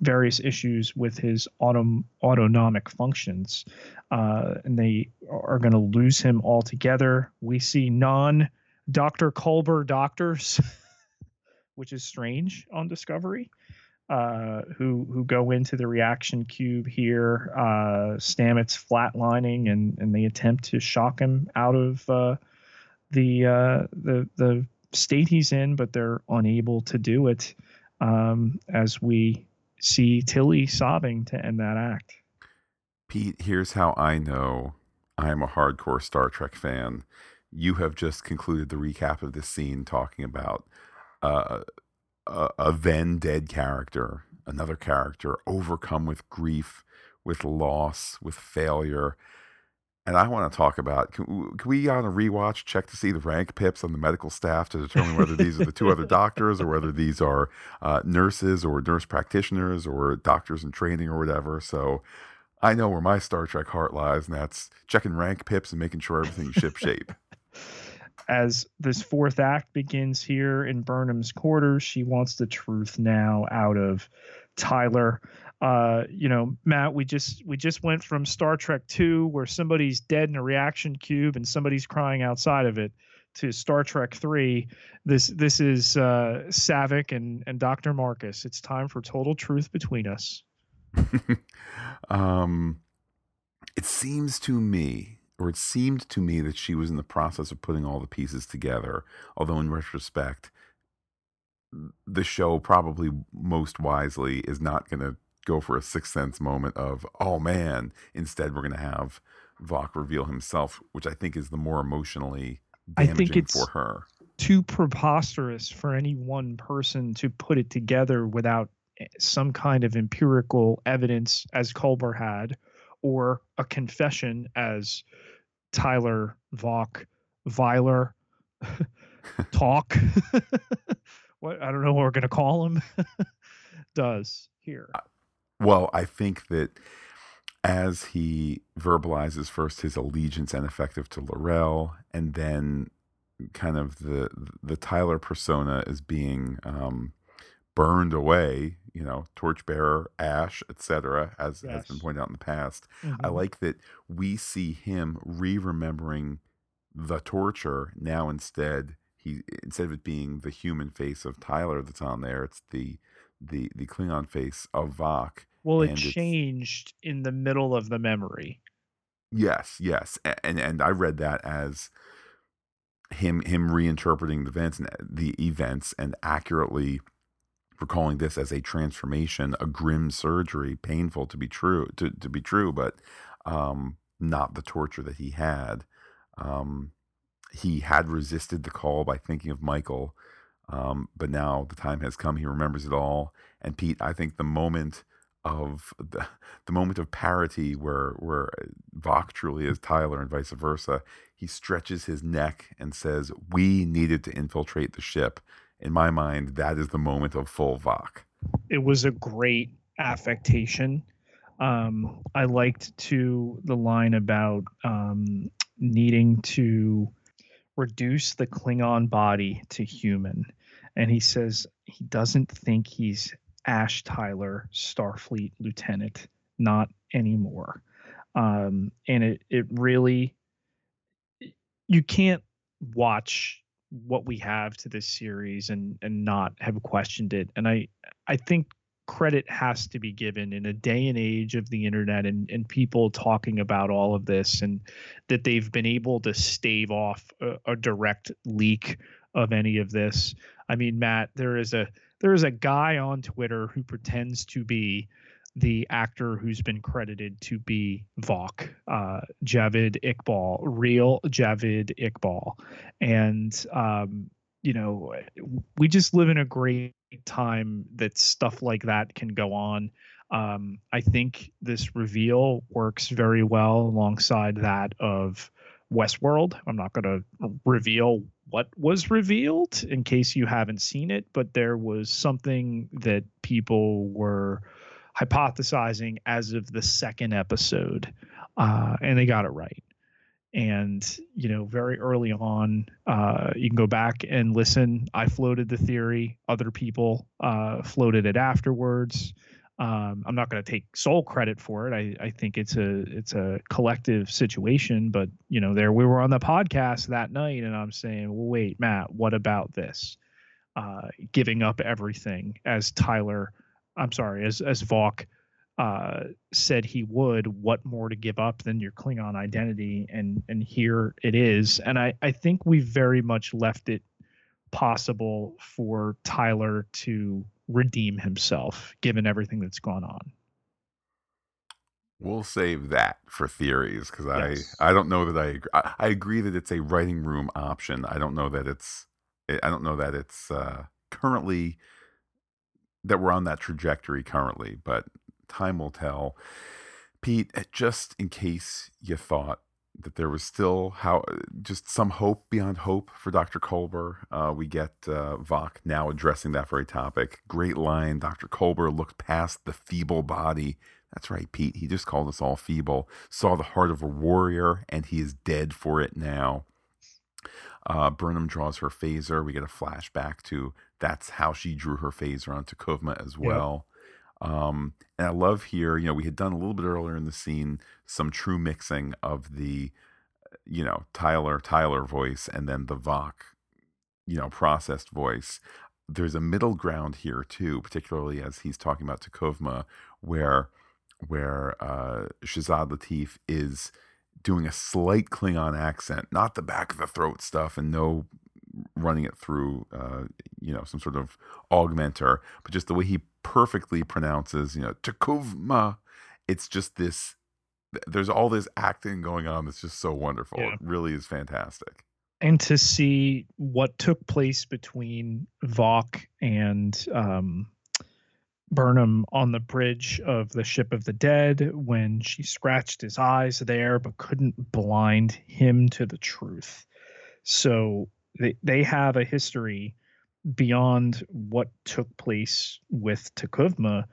various issues with his autom- autonomic functions, uh, and they are going to lose him altogether. We see non Dr. Culber doctors, <laughs> which is strange on Discovery. Uh, who who go into the reaction cube here. Uh, Stamets flatlining, and and they attempt to shock him out of uh, the uh, the the state he's in, but they're unable to do it um, as we see Tilly sobbing to end that act. Pete, here's how I know I am a hardcore Star Trek fan. You have just concluded the recap of this scene talking about uh, a, a then dead character, another character overcome with grief, with loss, with failure and I want to talk about can, can, we on a rewatch check to see the rank pips on the medical staff to determine whether these are the two other doctors or whether these are uh, nurses or nurse practitioners or doctors in training or whatever. So I know where my Star Trek heart lies, and that's checking rank pips and making sure everything's ship shape. <laughs> As this fourth act begins here in Burnham's quarters, she wants the truth now out of Tyler uh, you know, Matt, we just we just went from Star Trek Two, where somebody's dead in a reaction cube and somebody's crying outside of it, to Star Trek Three. This this is uh, Saavik and and Doctor Marcus. It's time for total truth between us. <laughs> um, it seems to me, or it seemed to me, that she was in the process of putting all the pieces together. Although in retrospect, the show probably most wisely is not going to go for a sixth sense moment of, oh man, instead we're going to have Voq reveal himself, which I think is the more emotionally damaging I think it's for her. Too preposterous for any one person to put it together without eh, some kind of empirical evidence, as Culber had, or a confession, as Tyler Voq Viler <laughs> talk. <laughs> what I don't know what we're gonna call him <laughs> does here. Well, I think that as he verbalizes first his allegiance and effective to L'Rell, and then kind of the the Tyler persona is being um, burned away, you know, torchbearer, ash, etc., as yes. has been pointed out in the past. Mm-hmm. I like that we see him re-remembering the torture now instead he instead of it being the human face of Tyler that's on there, it's the the the Klingon face of Voq. Well, it changed in the middle of the memory. Yes, yes, and and I read that as him him reinterpreting the events and the events and accurately recalling this as a transformation, a grim surgery, painful to be true to, to be true, but um, not the torture that he had. Um, he had resisted the call by thinking of Michael, um, but now the time has come. He remembers it all. And Pete, I think the moment of the, the moment of parity where where Voq truly is Tyler and vice versa, he stretches his neck and says, "We needed to infiltrate the ship." In my mind, that is the moment of full Voq. It was a great affectation. Um, I liked to the line about um, needing to reduce the Klingon body to human. And he says he doesn't think he's Ash Tyler, Starfleet lieutenant, not anymore. Um, and it it really you can't watch what we have to this series and and not have questioned it. And I I think credit has to be given in a day and age of the internet and, and people talking about all of this and that they've been able to stave off a, a direct leak of any of this. I mean, Matt, there is a there is a guy on Twitter who pretends to be the actor who's been credited to be Voq, uh, Javid Iqbal, real Javid Iqbal, and um, you know, we just live in a great time that stuff like that can go on. Um, I think this reveal works very well alongside that of Westworld. I'm not going to reveal what was revealed in case you haven't seen it, but there was something that people were hypothesizing as of the second episode, uh, and they got it right. And you know, very early on, uh, you can go back and listen. I floated the theory; other people uh, floated it afterwards. Um, I'm not going to take sole credit for it. I, I think it's a it's a collective situation. But you know, there we were on the podcast that night, and I'm saying, well, wait, Matt, what about this? Uh, giving up everything as Tyler, I'm sorry, as as Voq uh, said he would. What more to give up than your Klingon identity? And and here it is. And I I think we very much left it possible for Tyler to redeem himself given everything that's gone on. We'll save that for theories because yes. I I don't know that I agree. I, I, agree that it's a writing room option. I don't know that it's I don't know that it's uh, currently that we're on that trajectory currently, but time will tell. Pete, just in case you thought that there was still how just some hope beyond hope for Dr. Culber. Uh, we get uh, Voq now addressing that very topic. Great line. Dr. Culber looked past the feeble body. That's right, Pete. He just called us all feeble. Saw the heart of a warrior, and he is dead for it now. Uh, Burnham draws her phaser. We get a flashback to that's how she drew her phaser on T'Kuvma as well. Um, and I love here, you know, we had done a little bit earlier in the scene some true mixing of the, you know, Tyler Tyler voice and then the Voq, you know, processed voice. There's a middle ground here too, particularly as he's talking about T'Kuvma, where where uh, Shazad Latif is doing a slight Klingon accent, not the back of the throat stuff, and no running it through, uh, you know, some sort of augmenter, but just the way he perfectly pronounces, you know, T'Kuvma. It's just this. There's all this acting going on that's just so wonderful. Yeah. It really is fantastic. And to see what took place between Voq and um, Burnham on the bridge of the ship of the dead when she scratched his eyes there but couldn't blind him to the truth. So they they have a history beyond what took place with T'Kuvma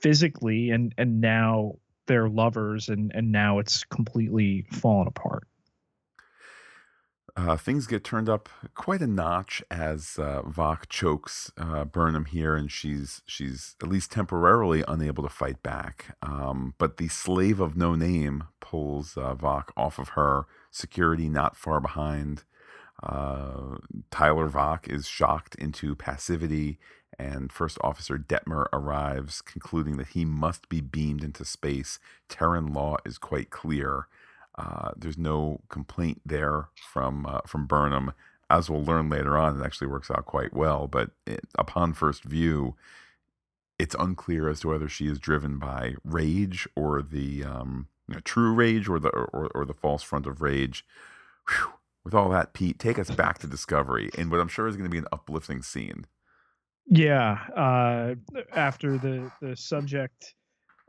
physically and and now they're lovers and and now it's completely fallen apart. Uh, things get turned up quite a notch as uh, Voq chokes uh, Burnham here, and she's she's at least temporarily unable to fight back. Um, but the slave of no name pulls uh, Voq off of her. Security not far behind. Uh, Tyler Voq is shocked into passivity, and First Officer Detmer arrives, concluding that he must be beamed into space. Terran law is quite clear. Uh, there's no complaint there from uh, from Burnham. As we'll learn later on, it actually works out quite well. But it, upon first view, it's unclear as to whether she is driven by rage or the um, you know, true rage or the or, or the false front of rage. Whew with all that, Pete, take us back to Discovery in what I'm sure is going to be an uplifting scene. Yeah, uh, after the the subject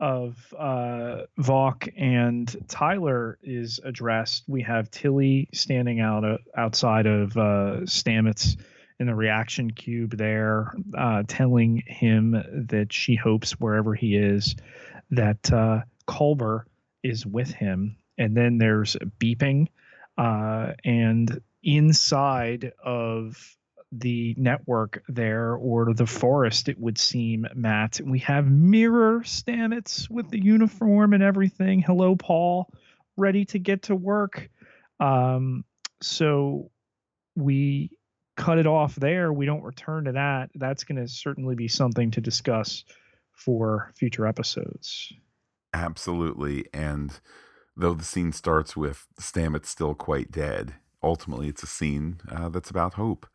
of uh, Voq and Tyler is addressed, we have Tilly standing out uh, outside of uh, Stamets in the reaction cube there, uh, telling him that she hopes wherever he is that uh, Culber is with him. And then there's beeping uh, and inside of the network there or the forest, it would seem, Matt, we have mirror Stamets with the uniform and everything. Hello, Paul, ready to get to work. Um, so we cut it off there. We don't return to that. That's going to certainly be something to discuss for future episodes. Absolutely. And though the scene starts with Stamets still quite dead, ultimately it's a scene uh, that's about hope.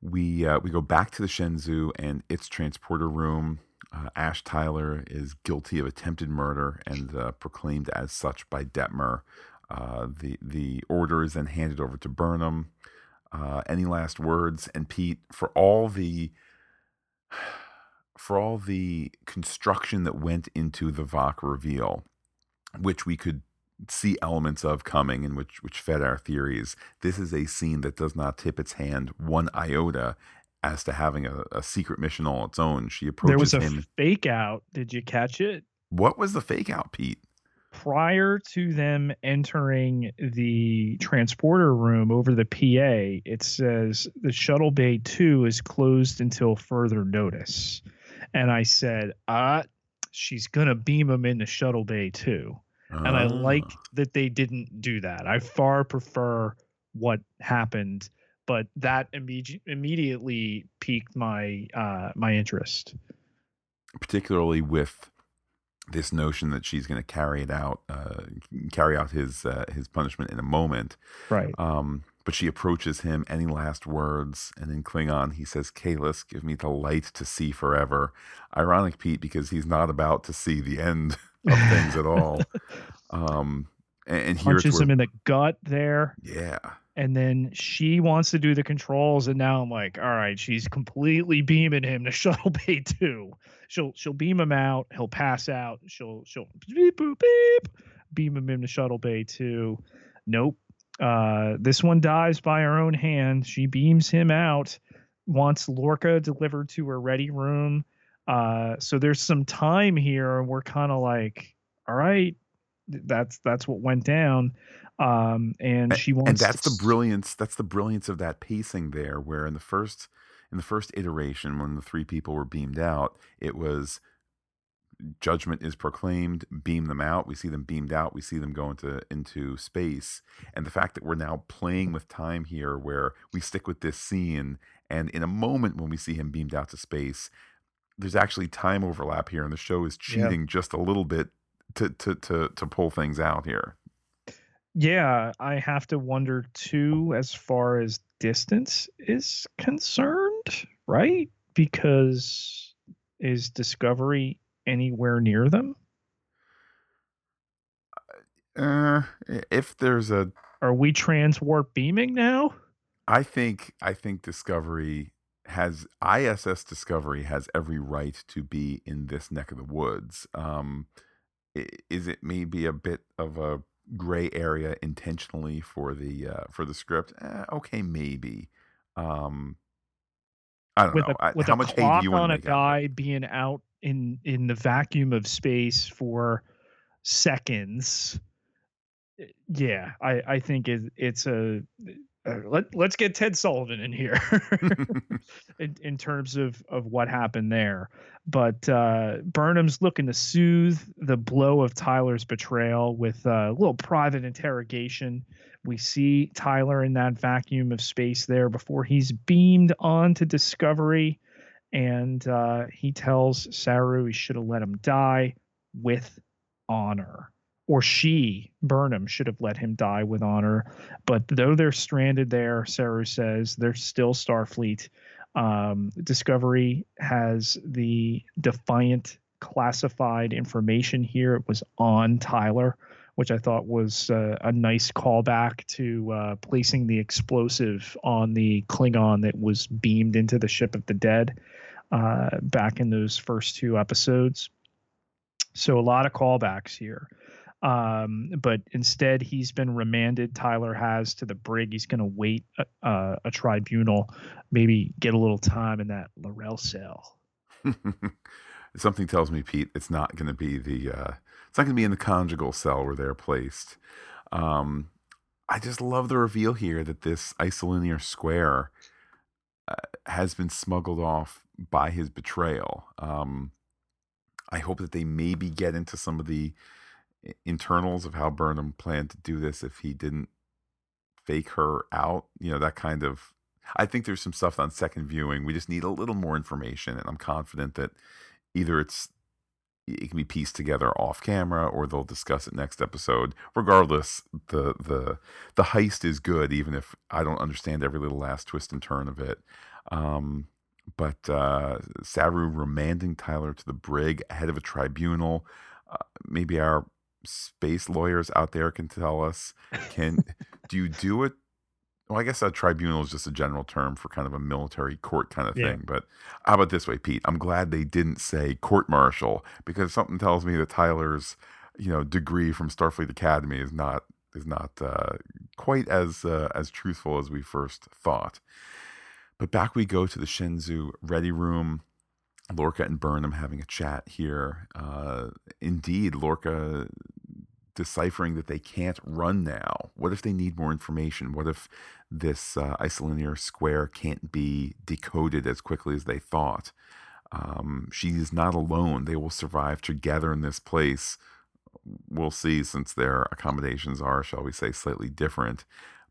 We uh, we go back to the Shenzhou and its transporter room. Uh, Ash Tyler is guilty of attempted murder and uh, proclaimed as such by Detmer. Uh, the the order is then handed over to Burnham. Uh, any last words? And Pete, for all the for all the construction that went into the Voq reveal, which we could see elements of coming and which which fed our theories. This is a scene that does not tip its hand one iota as to having a, a secret mission all its own. She approaches There was a him. fake out. Did you catch it? What was the fake out, Pete? Prior to them entering the transporter room over the PA, it says the shuttle bay 2 is closed until further notice. And I said, "Ah, she's going to beam him into shuttle bay 2." and I like Ah. that they didn't do that. I far prefer what happened, but that immedi- immediately piqued my uh, my interest. particularly with this notion that she's going to carry it out, uh, carry out his uh, his punishment in a moment. Right. Um, but she approaches him. Any last words? And in Klingon, he says, "Kahless, give me the light to see forever." Ironic, Pete, because he's not about to see the end <laughs> of things at all. Um, and, and Punches where, him in the gut there, yeah, and then she wants to do the controls, and now I'm like, all right, she's completely beaming him to <laughs> shuttle bay two. She'll she'll beam him out. He'll pass out. She'll she'll beep boop beep beam him into shuttle bay two. Nope. Uh, this one dies by her own hand. She beams him out. Wants Lorca delivered to her ready room. Uh, so there's some time here, and we're kind of like, all right, that's that's what went down. Um, and she wants. and that's to the brilliance that's the brilliance of that pacing there where in the first in the first iteration when the three people were beamed out it was judgment is proclaimed beam them out we see them beamed out we see them go into into space and the fact that we're now playing with time here where we stick with this scene and in a moment when we see him beamed out to space there's actually time overlap here and the show is Yeah. cheating just a little bit to to to to pull things out here Yeah, I have to wonder too, as far as distance is concerned, right? Because is Discovery anywhere near them? uh, if there's a Are we trans warp beaming now? I think I think Discovery has ISS Discovery has every right to be in this neck of the woods. Um, is it maybe a bit of a gray area intentionally for the uh, for the script? Eh, okay, maybe. Um, I don't with know. a I, with how a much hate do clock you on a guy being out in in the vacuum of space for seconds yeah i i think it, it's a uh, let, let's get ted sullivan in here <laughs> in, in terms of of what happened there. But uh burnham's looking to soothe the blow of tyler's betrayal with a little private interrogation. We see tyler in that vacuum of space there before he's beamed on to discovery and uh, he tells Saru he should have let him die with honor, or she, Burnham, should have let him die with honor. But though they're stranded there, Saru says they're still Starfleet. Um, Discovery has the defiant classified information here. It was on Tyler, which I thought was uh, a nice callback to uh, placing the explosive on the Klingon that was beamed into the ship of the dead uh, back in those first two episodes. So a lot of callbacks here. Um, but instead, he's been remanded. Tyler has to the brig. He's going to wait a, a, a tribunal, maybe get a little time in that L'Rell cell. <laughs> Something tells me, Pete, it's not going to be the uh, it's not going to be in the conjugal cell where they're placed. Um, I just love the reveal here that this isolinear square uh, has been smuggled off by his betrayal. Um, I hope that they maybe get into some of the internals of how Burnham planned to do this if he didn't fake her out. You know, that kind of. I think there's some stuff on second viewing. We just need a little more information, and I'm confident that either it's it can be pieced together off camera or they'll discuss it next episode. Regardless the the the heist is good even if i don't understand every little last twist and turn of it. Um, but uh, saru remanding tyler to the brig ahead of a tribunal uh, maybe our space lawyers out there can tell us. Can <laughs> do you do it well, I guess a tribunal is just a general term for kind of a military court kind of thing. But how about this way, Pete? I'm glad they didn't say court martial because something tells me that Tyler's, you know, degree from Starfleet Academy is not is not uh, quite as uh, as truthful as we first thought. But back we go to the Shenzhou ready room. Lorca and Burnham having a chat here. Uh, indeed, Lorca deciphering that they can't run now? What if they need more information? What if this uh, isolinear square can't be decoded as quickly as they thought? Um, she is not alone. They will survive together in this place. We'll see, since their accommodations are, shall we say, slightly different.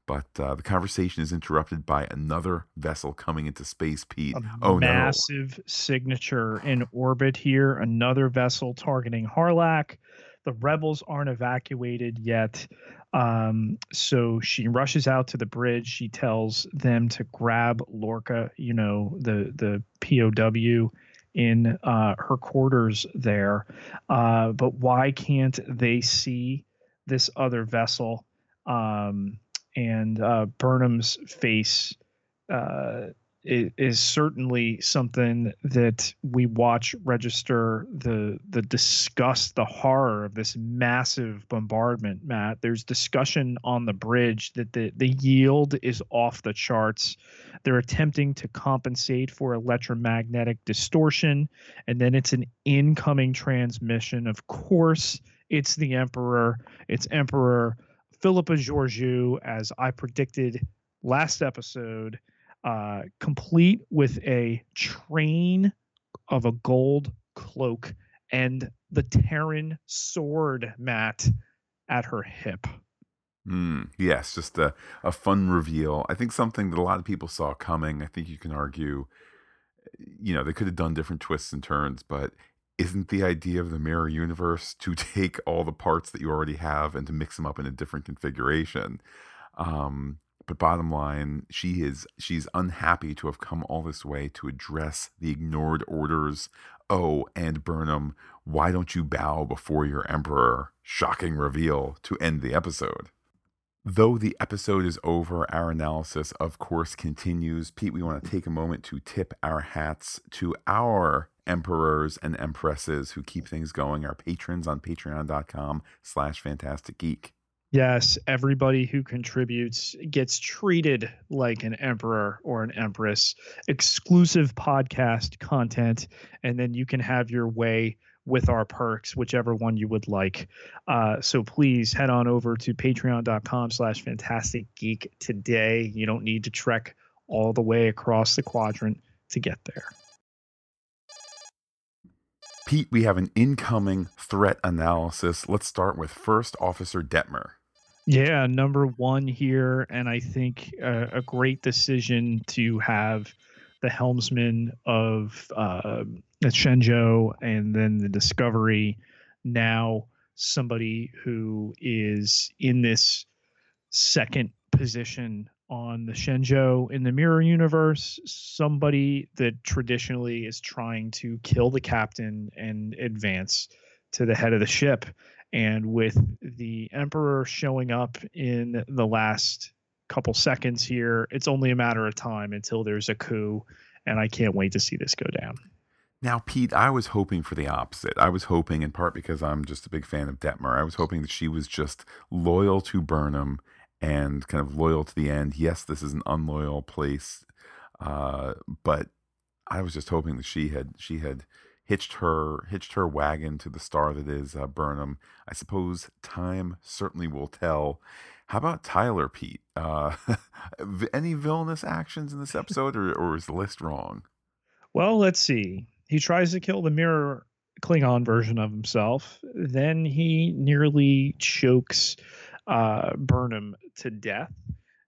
But uh, the conversation is interrupted by another vessel coming into space, Pete. A oh, massive no. signature in orbit here. Another vessel targeting Harlak. The rebels aren't evacuated yet. Um, so she rushes out to the bridge. She tells them to grab Lorca, you know, the the POW in uh, her quarters there. Uh, but why can't they see this other vessel? Um, and uh, Burnham's face uh, is, certainly something that we watch register the the disgust, the horror of this massive bombardment. Matt, there's discussion on the bridge that the the yield is off the charts. They're attempting to compensate for electromagnetic distortion, and then it's an incoming transmission. Of course, it's the Emperor. It's Emperor Philippa Georgiou, as I predicted last episode uh, complete with a train of a gold cloak and the Terran sword mat at her hip. Mm, yes, just a, a fun reveal. I think something that a lot of people saw coming. I think you can argue, you know, they could have done different twists and turns, but isn't the idea of the mirror universe to <laughs> take all the parts that you already have and to mix them up in a different configuration? Um, but bottom line, she is she's unhappy to have come all this way to address the ignored orders. Oh, and Burnham, why don't you bow before your emperor? Shocking reveal to end the episode. Though the episode is over, our analysis, of course, continues. Pete, we want to take a moment to tip our hats to our emperors and empresses who keep things going, our patrons on patreon.com slash fantastic geek. Yes, everybody who contributes gets treated like an emperor or an empress. Exclusive podcast content, and then you can have your way with our perks, whichever one you would like. Uh, so please head on over to patreon.com slash fantastic geek today. You don't need to trek all the way across the quadrant to get there. Pete, we have an incoming threat analysis. Let's start with First Officer Detmer. Yeah, number one here, and I think a great decision to have the helmsman of uh, Shenzhou and then the Discovery now somebody who is in this second position on the Shenzhou in the mirror universe, somebody that traditionally is trying to kill the captain and advance to the head of the ship. And with the Emperor showing up in the last couple seconds here, it's only a matter of time until there's a coup. And I can't wait to see this go down. Now, Pete, I was hoping for the opposite. I was hoping, in part because I'm just a big fan of Detmer, I was hoping that she was just loyal to Burnham and kind of loyal to the end. Yes, this is an unloyal place, uh, but I was just hoping that she had she had hitched her hitched her wagon to the star that is uh, Burnham. I suppose time certainly will tell. How about Tyler Pete? Uh, <laughs> any villainous actions in this episode, or, or is the list wrong? Well, let's see. He tries to kill the mirror Klingon version of himself. Then he nearly chokes uh, Burnham to death.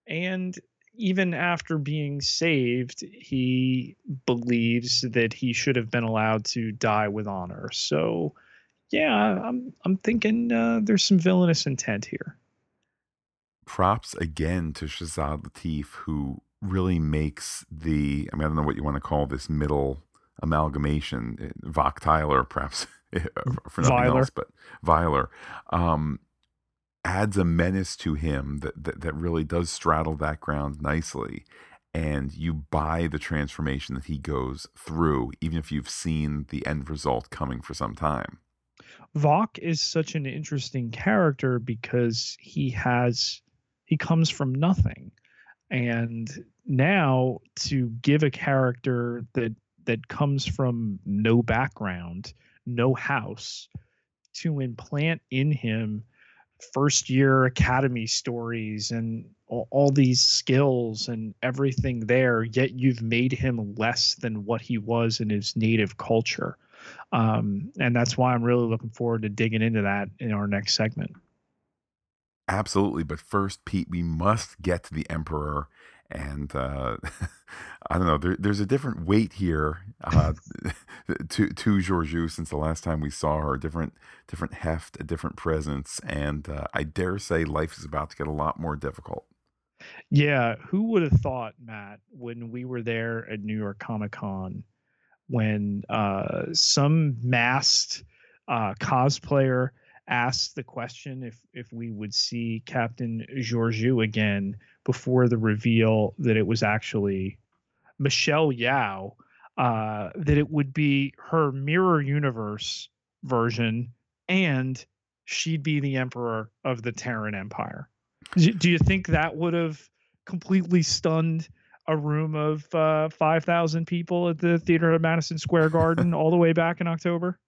And even after being saved, he believes that he should have been allowed to die with honor. So Yeah, I'm I'm thinking uh, there's some villainous intent here. Props again to Shazad Latif, who really makes the I mean, I don't know what you want to call this middle amalgamation. eh, Voq Tyler, perhaps <laughs> for nothing Viler. else, but Viler. Um, adds a menace to him that, that that really does straddle that ground nicely and you buy the transformation that he goes through even if you've seen the end result coming for some time Voq is such an interesting character because he has he comes from nothing. And now to give a character that that comes from no background, no house, to implant in him first year academy stories and all, all these skills and everything there, yet you've made him less than what he was in his native culture. Um, and that's why I'm really looking forward to digging into that in our next segment. absolutely. But first pete we must get to the emperor and uh, <laughs> I don't know. There, there's a different weight here uh, <laughs> <laughs> to to Georgiou since the last time we saw her. A different different heft, a different presence, and uh, I dare say life is about to get a lot more difficult. Yeah, who would have thought, Matt, when we were there at New York Comic Con, when uh, some masked uh, cosplayer asked the question if if we would see Captain Georgiou again before the reveal that it was actually Michelle Yeoh, uh, that it would be her mirror universe version, and she'd be the emperor of the Terran Empire. Do you think that would have completely stunned a room of uh, 5,000 people at the theater at Madison Square Garden <laughs> all the way back in October?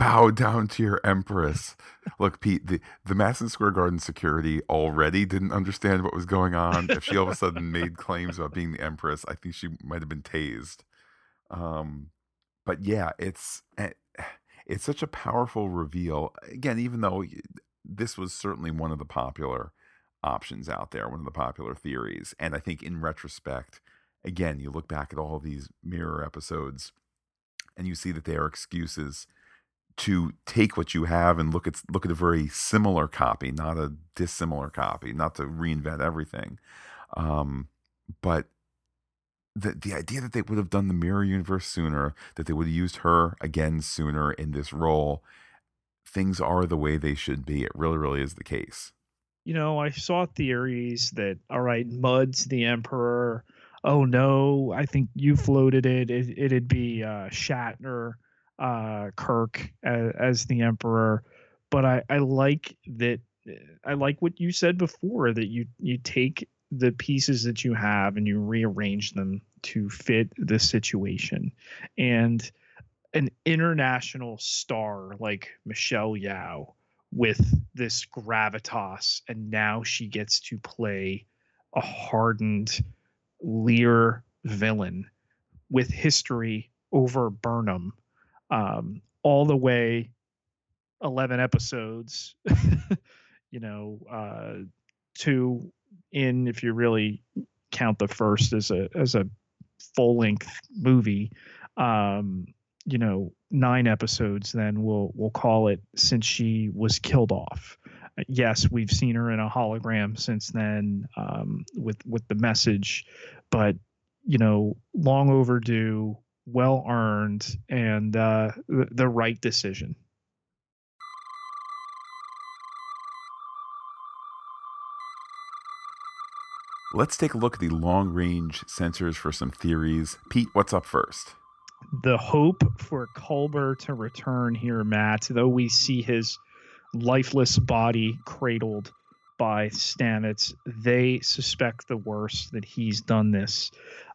Bow down to your empress. Look, Pete, the, the Madison Square Garden security already didn't understand what was going on. If she all of a sudden <laughs> made claims about being the empress, I think she might have been tased. Um, but yeah, it's eh, it's such a powerful reveal. Again, even though this was certainly one of the popular options out there, one of the popular theories, and I think in retrospect, again, you look back at all these mirror episodes, and you see that they are excuses to take what you have and look at look at a very similar copy, not a dissimilar copy, not to reinvent everything. Um, but the the idea that they would have done the mirror universe sooner, that they would have used her again sooner in this role, things are the way they should be. It really, really is the case. You know, I saw theories that, all right, Mudd's the emperor. Oh no, I think you floated it. it it'd be uh, Shatner, uh, Kirk as, as the emperor. But I, I like that. I like what you said before that you you take the pieces that you have and you rearrange them to fit the situation. And an international star like Michelle Yeoh with this gravitas, and now she gets to play a hardened Lear villain with history over Burnham, um, all the way 11 episodes, <laughs> you know, uh, two in if you really count the first as a as a full length movie. Um, you know, nine episodes. Then we'll we'll call it since she was killed off. Uh, Yes, we've seen her in a hologram since then um, with with the message, but you know, long overdue, well earned, and uh, the, the right decision. Let's take a look at the long range sensors for some theories. Pete, what's up first? the hope for Culber to return here, Matt, though we see his lifeless body cradled by Stamets, they suspect the worst that he's done this.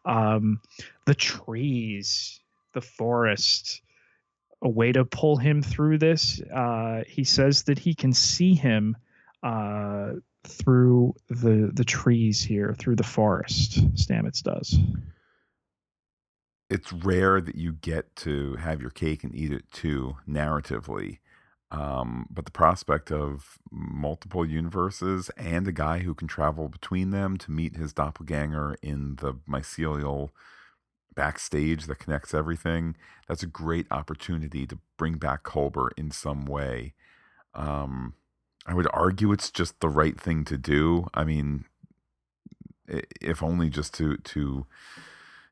Um, the trees, the forest, a way to pull him through this. Uh, he says that he can see him uh, through the the trees here, through the forest. Stamets does. it's rare that you get to have your cake and eat it too narratively um, but the prospect of multiple universes and a guy who can travel between them to meet his doppelganger in the mycelial backstage that connects everything. That's a great opportunity to bring back Culber in some way. Um, I would argue it's just the right thing to do. I mean, if only just to to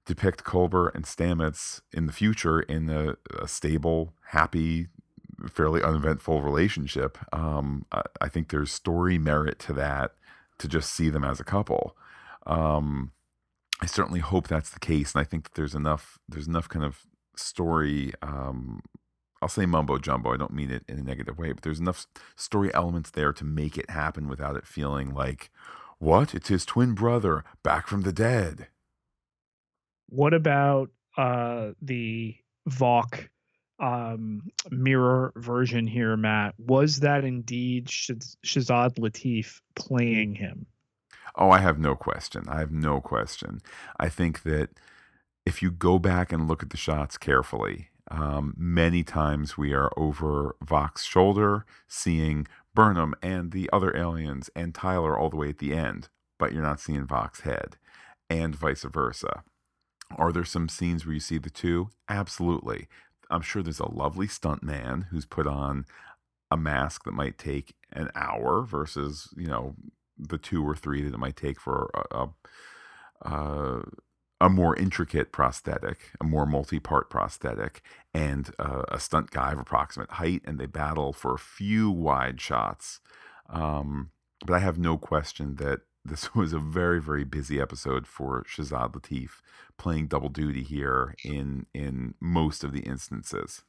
depict Culber and Stamets in the future in a, a stable, happy, fairly uneventful relationship. Um, I, I, think there's story merit to that to just see them as a couple. Um, I certainly hope that's the case, and I think that there's enough there's enough kind of story. Um, I'll say mumbo jumbo. I don't mean it in a negative way, but there's enough story elements there to make it happen without it feeling like, what? It's his twin brother back from the dead. What about uh, the Voq um, mirror version here, Matt? Was that indeed Shaz- Shazad Latif playing him? Oh, I have no question. I have no question. I think that if you go back and look at the shots carefully, um, many times we are over Voq's shoulder, seeing Burnham and the other aliens and Tyler all the way at the end, but you're not seeing Voq's head, and vice versa. Are there some scenes where you see the two? Absolutely. I'm sure there's a lovely stunt man who's put on a mask that might take an hour versus, you know, the two or three that it might take for a, a, a more intricate prosthetic, a more multi-part prosthetic, and uh, a stunt guy of approximate height, and they battle for a few wide shots. Um, but I have no question that this was a very very busy episode for Shazad Latif playing double duty here in in most of the instances.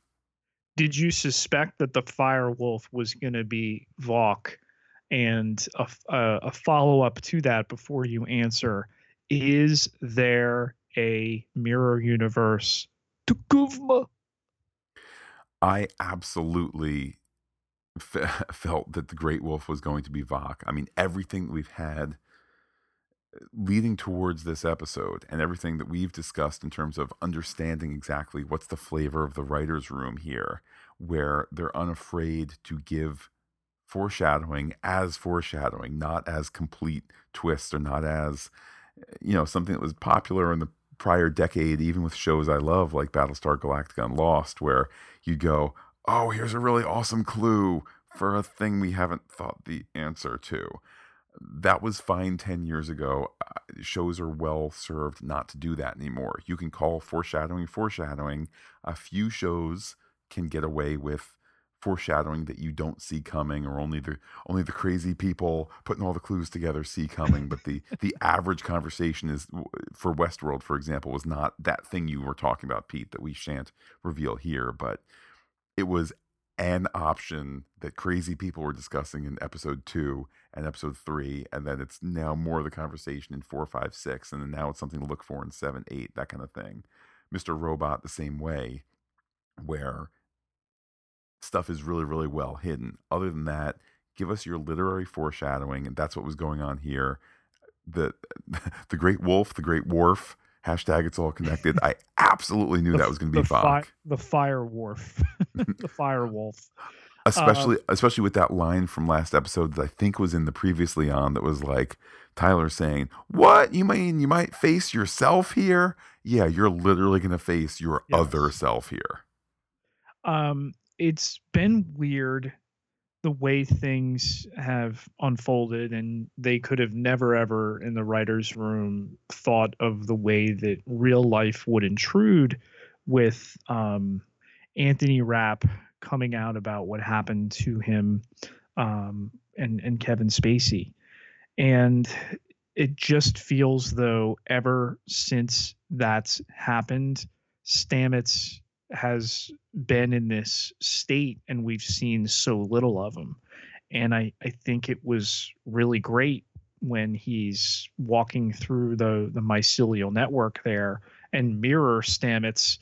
Did you suspect that the Fire Wolf was going to be Voq and a, a, a follow up to that before you answer is there a mirror universe to Kuvma? I absolutely f- <laughs> felt that the Great Wolf was going to be Voq. I mean, everything that we've had leading towards this episode and everything that we've discussed in terms of understanding exactly what's the flavor of the writer's room here, where they're unafraid to give foreshadowing as foreshadowing, not as complete twists or not as, you know, something that was popular in the prior decade, even with shows I love like Battlestar Galactica and Lost, where you go, oh, here's a really awesome clue for a thing we haven't thought the answer to. That was fine 10 years ago. Uh, shows are well served not to do that anymore. You can call foreshadowing foreshadowing. A few shows can get away with foreshadowing that you don't see coming or only the only the crazy people putting all the clues together see coming but the <laughs> the average conversation is for westworld for example was not that thing you were talking about pete that we shan't reveal here but it was an option that crazy people were discussing in episode two and episode three and then it's now more of the conversation in four five six and then now it's something to look for in seven eight that kind of thing mr robot the same way where stuff is really, really well hidden. Other than that, give us your literary foreshadowing, and that's what was going on here. The <laughs> the Great Wolf, the Great Wharf, hashtag it's all connected. I absolutely knew the, that was going to be the, fi- the Fire Wharf, <laughs> the Fire Wolf. Especially, uh, especially with that line from last episode that I think was in the previously on that was like Tyler saying, "What you mean? You might face yourself here? Yeah, you're literally going to face your yes. other self here." Um, it's been weird the way things have unfolded and they could have never ever in the writers room thought of the way that real life would intrude with um, anthony rapp coming out about what happened to him um, and and kevin spacey and it just feels though ever since that's happened stamets has been in this state and we've seen so little of him. And I, I think it was really great when he's walking through the, the mycelial network there and mirror Stamets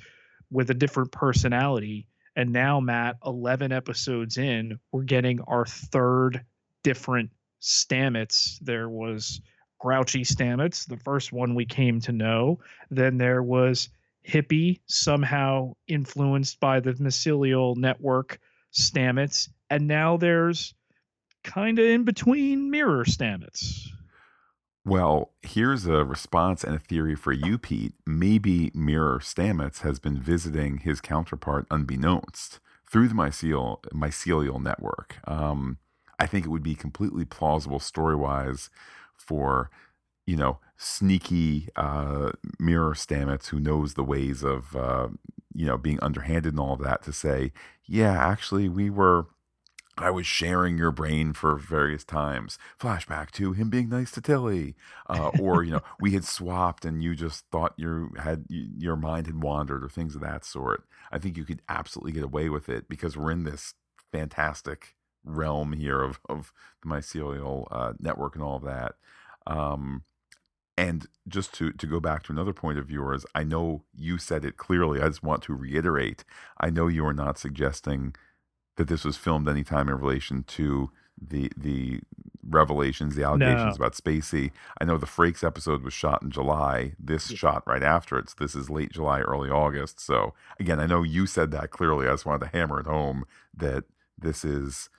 with a different personality. And now, Matt, 11 episodes in, we're getting our third different Stamets. There was Grouchy Stamets, the first one we came to know. Then there was hippie, somehow influenced by the mycelial network Stamets, and now there's kind of in between mirror Stamets. Well, here's a response and a theory for you, Pete. Maybe Mirror Stamets has been visiting his counterpart unbeknownst through the mycelial, mycelial network. Um, I think it would be completely plausible story wise for, you know, sneaky uh, Mirror Stamets who knows the ways of, uh, you know, being underhanded and all of that to say, yeah, actually, we were I was sharing your brain for various times. Flashback to him being nice to Tilly, uh, or you know, <laughs> we had swapped, and you just thought you had your mind had wandered, or things of that sort. I think you could absolutely get away with it because we're in this fantastic realm here of of the mycelial uh, network and all of that. Um, and just to to go back to another point of yours, I know you said it clearly. I just want to reiterate. I know you are not suggesting that this was filmed anytime in relation to the the revelations, the allegations no. about Spacey. I know the Frakes episode was shot in July. This yeah. shot right after it. So this is late July, early August. So again, I know you said that clearly. I just wanted to hammer it home that this is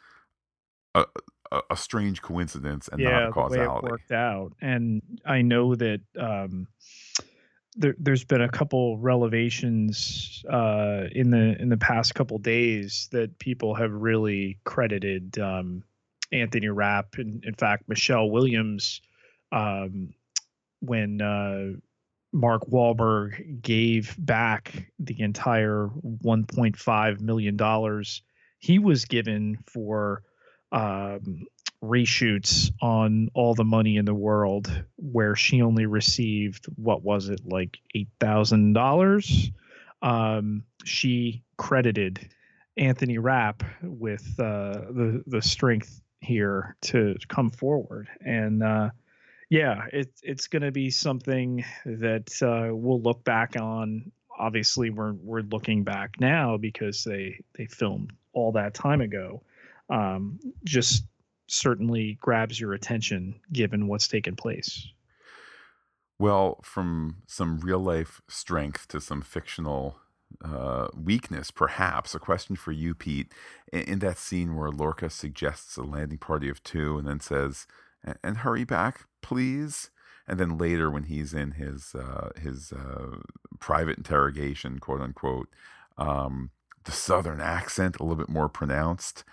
a, a, a strange coincidence and yeah, not a causality. It worked out, and I know that. Um, there, has been a couple revelations uh, in the in the past couple days that people have really credited um, Anthony Rapp. and in fact, Michelle Williams, um, when uh, Mark Wahlberg gave back the entire 1.5 million dollars he was given for um, reshoots on all the money in the world where she only received what was it like eight thousand um, dollars she credited anthony rapp with uh, the the strength here to come forward. And uh, yeah it, it's going to be something that uh, we'll look back on. Obviously we're we're looking back now because they they filmed all that time ago. Um, just certainly grabs your attention given what's taken place. Well, from some real life strength to some fictional uh, weakness, perhaps. A question for you, Pete. In, in, that scene where Lorca suggests a landing party of two and then says, and hurry back, please. And then later, when he's in his uh, his uh, private interrogation, quote unquote, um, the southern accent a little bit more pronounced,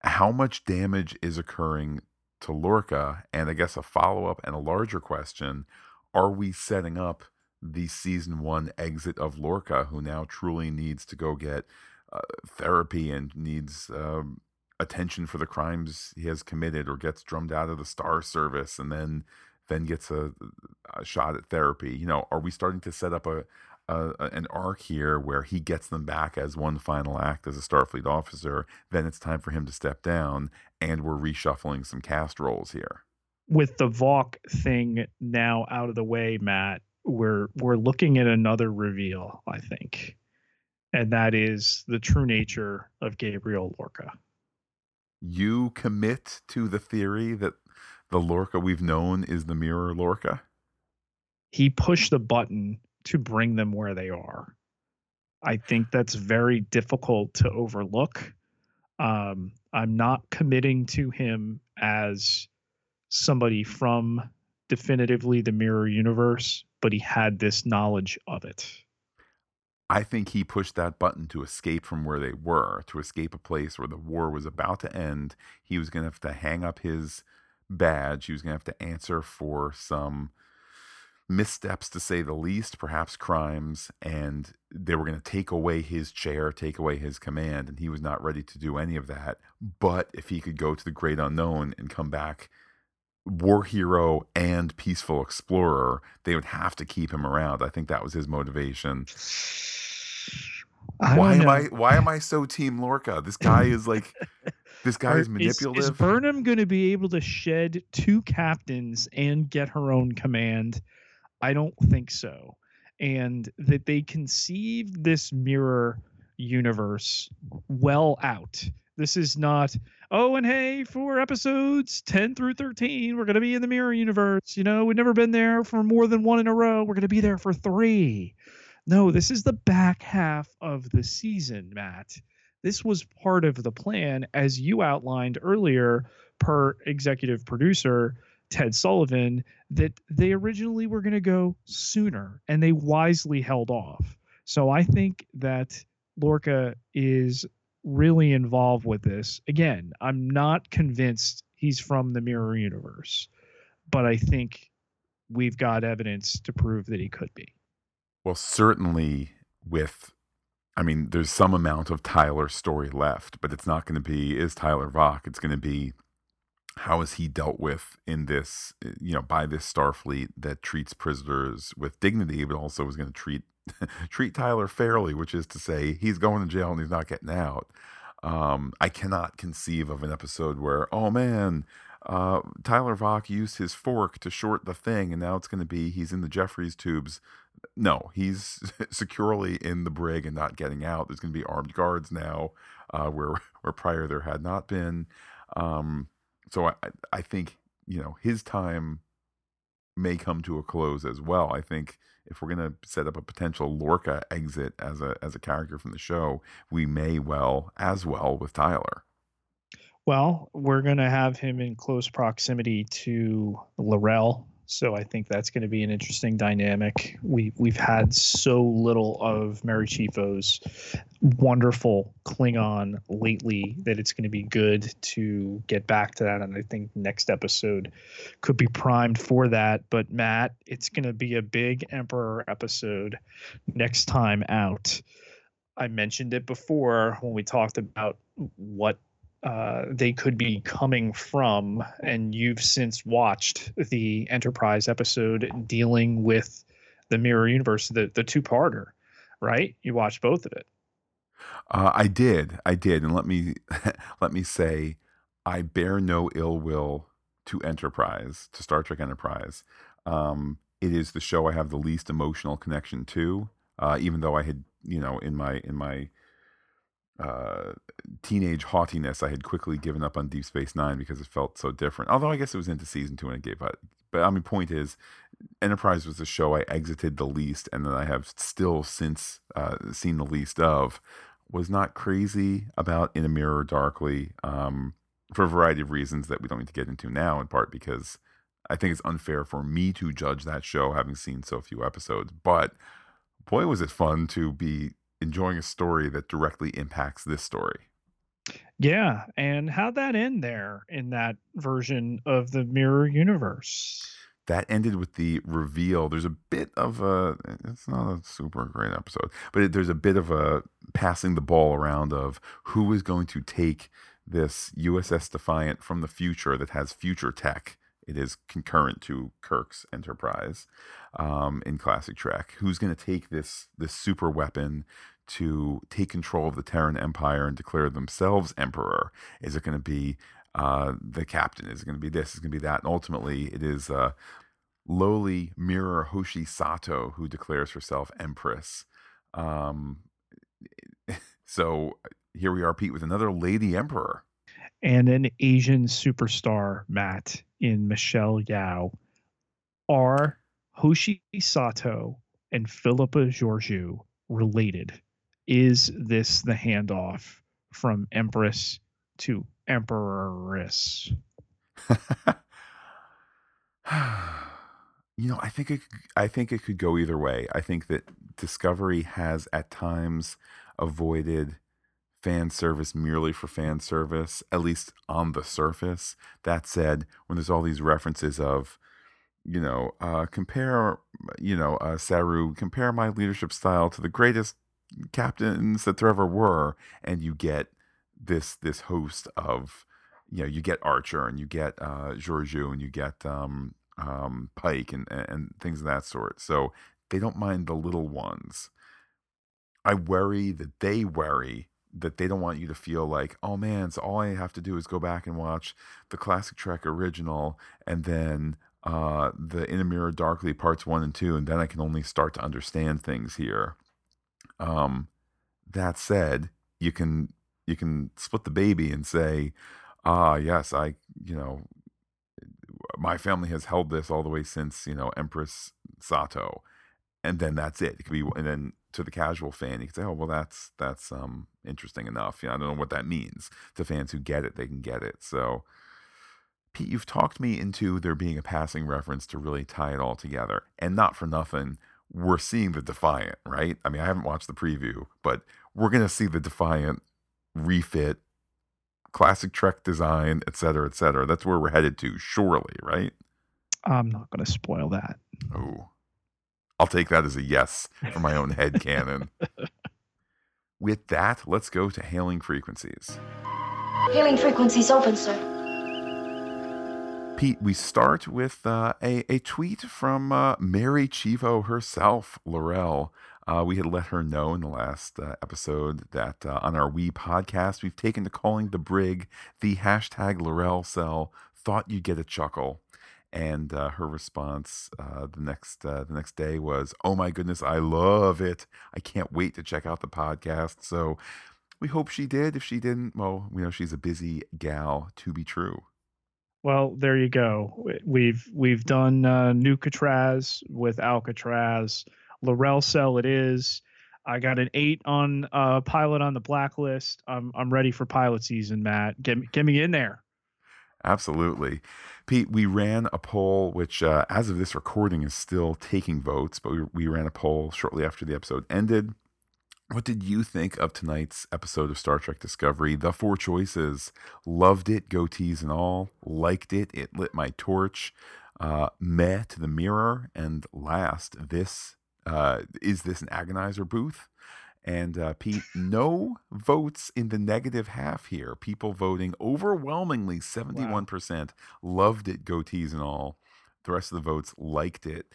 how much damage is occurring to Lorca? And I guess a follow up and a larger question are we setting up the season one exit of Lorca, who now truly needs to go get uh, therapy and needs um, attention for the crimes he has committed, or gets drummed out of the Star Service and then then gets a, a shot at therapy? You know, are we starting to set up a a, an arc here where he gets them back as one final act as a Starfleet officer. Then it's time for him to step down, and we're reshuffling some cast roles here. With the Voq thing now out of the way, Matt, we're we're looking at another reveal, I think, and that is the true nature of Gabriel Lorca. You commit to the theory that the Lorca we've known is the mirror Lorca. He pushed the button to bring them where they are. I think that's very difficult to overlook. Um, I'm not committing to him as somebody from definitively the mirror universe, but he had this knowledge of it. I think he pushed that button to escape from where they were, to escape a place where the war was about to end. He was going to have to hang up his badge. He was going to have to answer for some missteps to say the least, perhaps crimes, and they were going to take away his chair, take away his command, and he was not ready to do any of that. But if he could go to the great unknown and come back war hero and peaceful explorer, they would have to keep him around. I think that was his motivation. why am I why am <laughs> I so team Lorca? This guy is like this guy is manipulative. Is, is Burnham going to be able to shed two captains and get her own command? I don't think so. And that they conceived this mirror universe well out. This is not, oh, and hey, for episodes 10 through 13, we're going to be in the mirror universe. You know, we've never been there for more than one in a row. We're going to be there for three. No, this is the back half of the season, Matt. This was part of the plan, as you outlined earlier, per executive producer Ted Sullivan that they originally were going to go sooner and they wisely held off. So I think that Lorca is really involved with this. Again, I'm not convinced he's from the mirror universe, but I think we've got evidence to prove that he could be. Well, certainly with I mean, there's some amount of Tyler story left, but it's not going to be is Tyler Voq. It's going to be how is he dealt with in this, you know, by this Starfleet that treats prisoners with dignity, but also is going to treat <laughs> treat Tyler fairly, which is to say he's going to jail and he's not getting out. Um, I cannot conceive of an episode where, oh man, uh, Tyler Voq used his fork to short the thing, and now it's going to be he's in the Jefferies tubes. No, he's <laughs> securely in the brig and not getting out. There's going to be armed guards now, uh, where <laughs> where prior there had not been. Um, so I I think you know his time may come to a close as well. I think if we're going to set up a potential Lorca exit as a as a character from the show, we may well as well with Tyler. Well, we're going to have him in close proximity to L'Rell so I think that's going to be an interesting dynamic. We we've had so little of Mary Chieffo's wonderful Klingon lately that it's going to be good to get back to that. And I think next episode could be primed for that. But Matt, it's going to be a big Emperor episode next time out. I mentioned it before when we talked about what uh, they could be coming from, and you've since watched the Enterprise episode dealing with the Mirror Universe, the the two parter, right? You watched both of it. Uh, I did, I did, and let me <laughs> let me say, I bear no ill will to Enterprise, to Star Trek Enterprise. Um, it is the show I have the least emotional connection to, uh, even though I had, you know, in my in my uh, teenage haughtiness, I had quickly given up on Deep Space Nine because it felt so different. Although I guess it was into season two and it gave up. But I mean, point is, Enterprise was the show I exited the least, and that I have still since uh, seen the least of. Was not crazy about In a Mirror Darkly um, for a variety of reasons that we don't need to get into now. In part because I think it's unfair for me to judge that show having seen so few episodes. But boy, was it fun to be enjoying a story that directly impacts this story. Yeah, and how'd that end there in that version of the mirror universe? That ended with the reveal. There's a bit of a, it's not a super great episode, but it, there's a bit of a passing the ball around of who is going to take this USS Defiant from the future that has future tech. It is concurrent to Kirk's Enterprise um, in classic Trek. Who's going to take this this super weapon to take control of the Terran Empire and declare themselves emperor? Is it going to be uh, the captain? Is it going to be this? Is it going to be that? And ultimately, it is uh, lowly Mirror Hoshi Sato who declares herself empress. Um, <laughs> so here we are, Pete, with another lady emperor. And an Asian superstar, Matt, in Michelle Yeoh Are Hoshi Sato and Philippa Georgiou related? Is this the handoff from Empress to Emperoress? <sighs> you know, I think it. I think it could go either way. I think that Discovery has at times avoided fan service merely for fan service, at least on the surface. That said, when there's all these references of you know, uh, compare, you know, uh, Saru, compare my leadership style to the greatest captains that there ever were, and you get this this host of, you know, you get Archer and you get uh, Georgiou and you get um, um, Pike and and things of that sort. So they don't mind the little ones. I worry that they worry that they don't want you to feel like, oh man, so all I have to do is go back and watch the classic Trek original and then uh, the In a Mirror Darkly parts one and two, and then I can only start to understand things here. Um, that said, you can you can split the baby and say, ah, yes, I you know, my family has held this all the way since you know Empress Sato, and then that's it. It could be, and then to the casual fan, you can say, oh well, that's that's um interesting enough. You know, I don't know what that means to fans who get it; they can get it. So Pete, you've talked me into there being a passing reference to really tie it all together. And not for nothing, we're seeing the Defiant, right? I mean, I haven't watched the preview, but we're going to see the Defiant refit, classic Trek design, et cetera, et cetera. That's where we're headed to, surely, right? I'm not going to spoil that. Oh, I'll take that as a yes for my own head canon. <laughs> With that, let's go to hailing frequencies. Hailing frequencies open, sir. Pete, we start with uh, a, a tweet from uh, Mary Chieffo herself, L'Rell. Uh, we had let her know in the last uh, episode that uh, on our We podcast, we've taken to calling the brig the hashtag L'Rell cell. Thought you'd get a chuckle and uh, her response uh, the next uh, the next day was, "Oh my goodness, I love it! I can't wait to check out the podcast." So we hope she did. If she didn't, well, we know she's a busy gal. To be true. Well, there you go. We've we've done uh, New Catraz with Alcatraz. L'Rell cell it is. I got an eight on uh, pilot on the blacklist. I'm I'm ready for pilot season, Matt. Get get me in there. Absolutely. Pete, we ran a poll, which uh, as of this recording is still taking votes, but we, we ran a poll shortly after the episode ended. What did you think of tonight's episode of Star Trek Discovery? The four choices loved it, goatees and all, liked it, it lit my torch, uh, meh to the mirror, and last, this uh, is this an agonizer booth? And uh, Pete, no votes in the negative half here. People voting overwhelmingly, 71% wow. loved it, goatees and all. The rest of the votes liked it.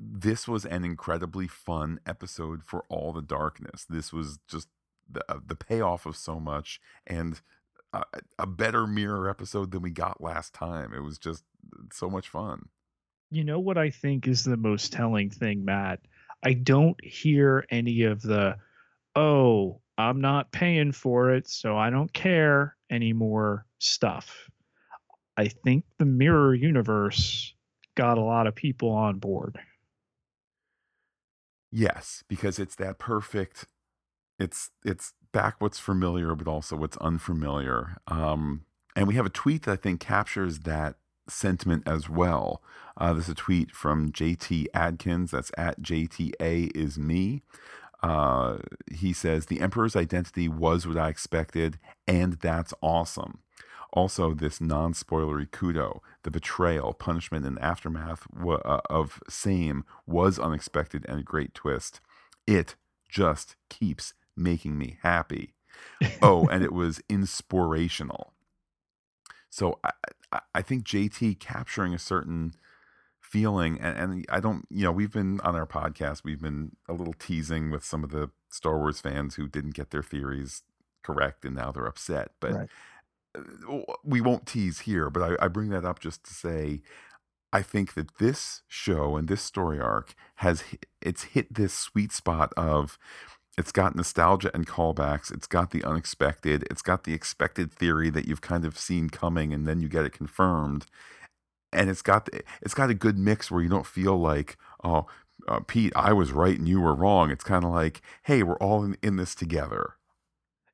This was an incredibly fun episode for all the darkness. This was just the, uh, the payoff of so much and a, a better mirror episode than we got last time. It was just so much fun. You know what I think is the most telling thing, Matt? I don't hear any of the, oh, I'm not paying for it, so I don't care anymore stuff. I think the mirror universe got a lot of people on board. Yes, because it's that perfect it's it's back what's familiar but also what's unfamiliar. Um and we have a tweet that I think captures that sentiment as well. Uh, this is a tweet from JT Adkins. That's at JTA is me. Uh, he says, The Emperor's identity was what I expected, and that's awesome. Also, this non spoilery kudo, the betrayal, punishment, and aftermath w- uh, of same was unexpected and a great twist. It just keeps making me happy. <laughs> oh, and it was inspirational. So I, I think JT capturing a certain feeling, and, and I don't, you know, we've been on our podcast, we've been a little teasing with some of the Star Wars fans who didn't get their theories correct and now they're upset. But right. Uh, we won't tease here, but I, I bring that up just to say I think that this show and this story arc has it's hit this sweet spot of it's got nostalgia and callbacks. It's got the unexpected. It's got the expected theory that you've kind of seen coming, and then you get it confirmed. And it's got it's got a good mix where you don't feel like, oh, uh, Pete, I was right and you were wrong. It's kind of like, hey, we're all in, in this together.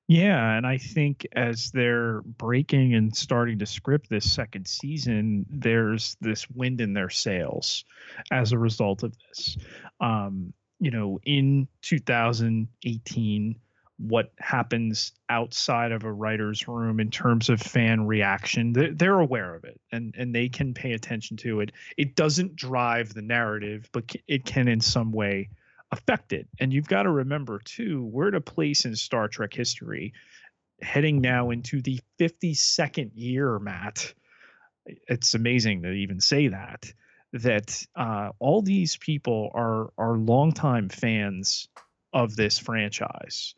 Yeah, and I think as they're breaking and starting to script this second season, there's this wind in their sails as a result of this. Um, you know, in 2018, what happens outside of a writer's room in terms of fan reaction they're, they're, aware of it and and they can pay attention to it. It doesn't drive the narrative but it can in some way affect it. And you've got to remember too we're at a place in star trek history heading now into the 52nd year matt. It's amazing to even say that that uh, all these people are are longtime fans of this franchise.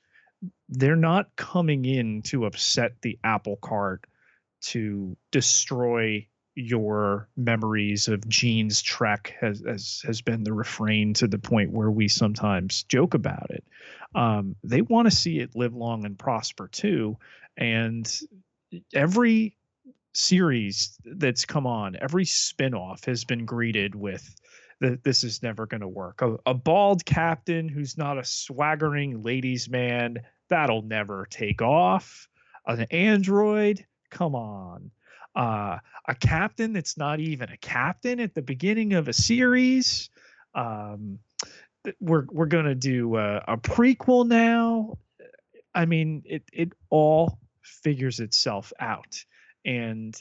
They're not coming in to upset the apple cart to destroy your memories of Gene's Trek has, has has been the refrain to the point where we sometimes joke about it. Um, they want to see it live long and prosper too, and every series that's come on, every spinoff has been greeted with that this is never going to work. A, a, bald captain who's not a swaggering ladies' man, that'll never take off. An android, come on. uh, a captain that's not even a captain at the beginning of a series. Um, we're we're gonna do a, a prequel now. I mean, it it all figures itself out, and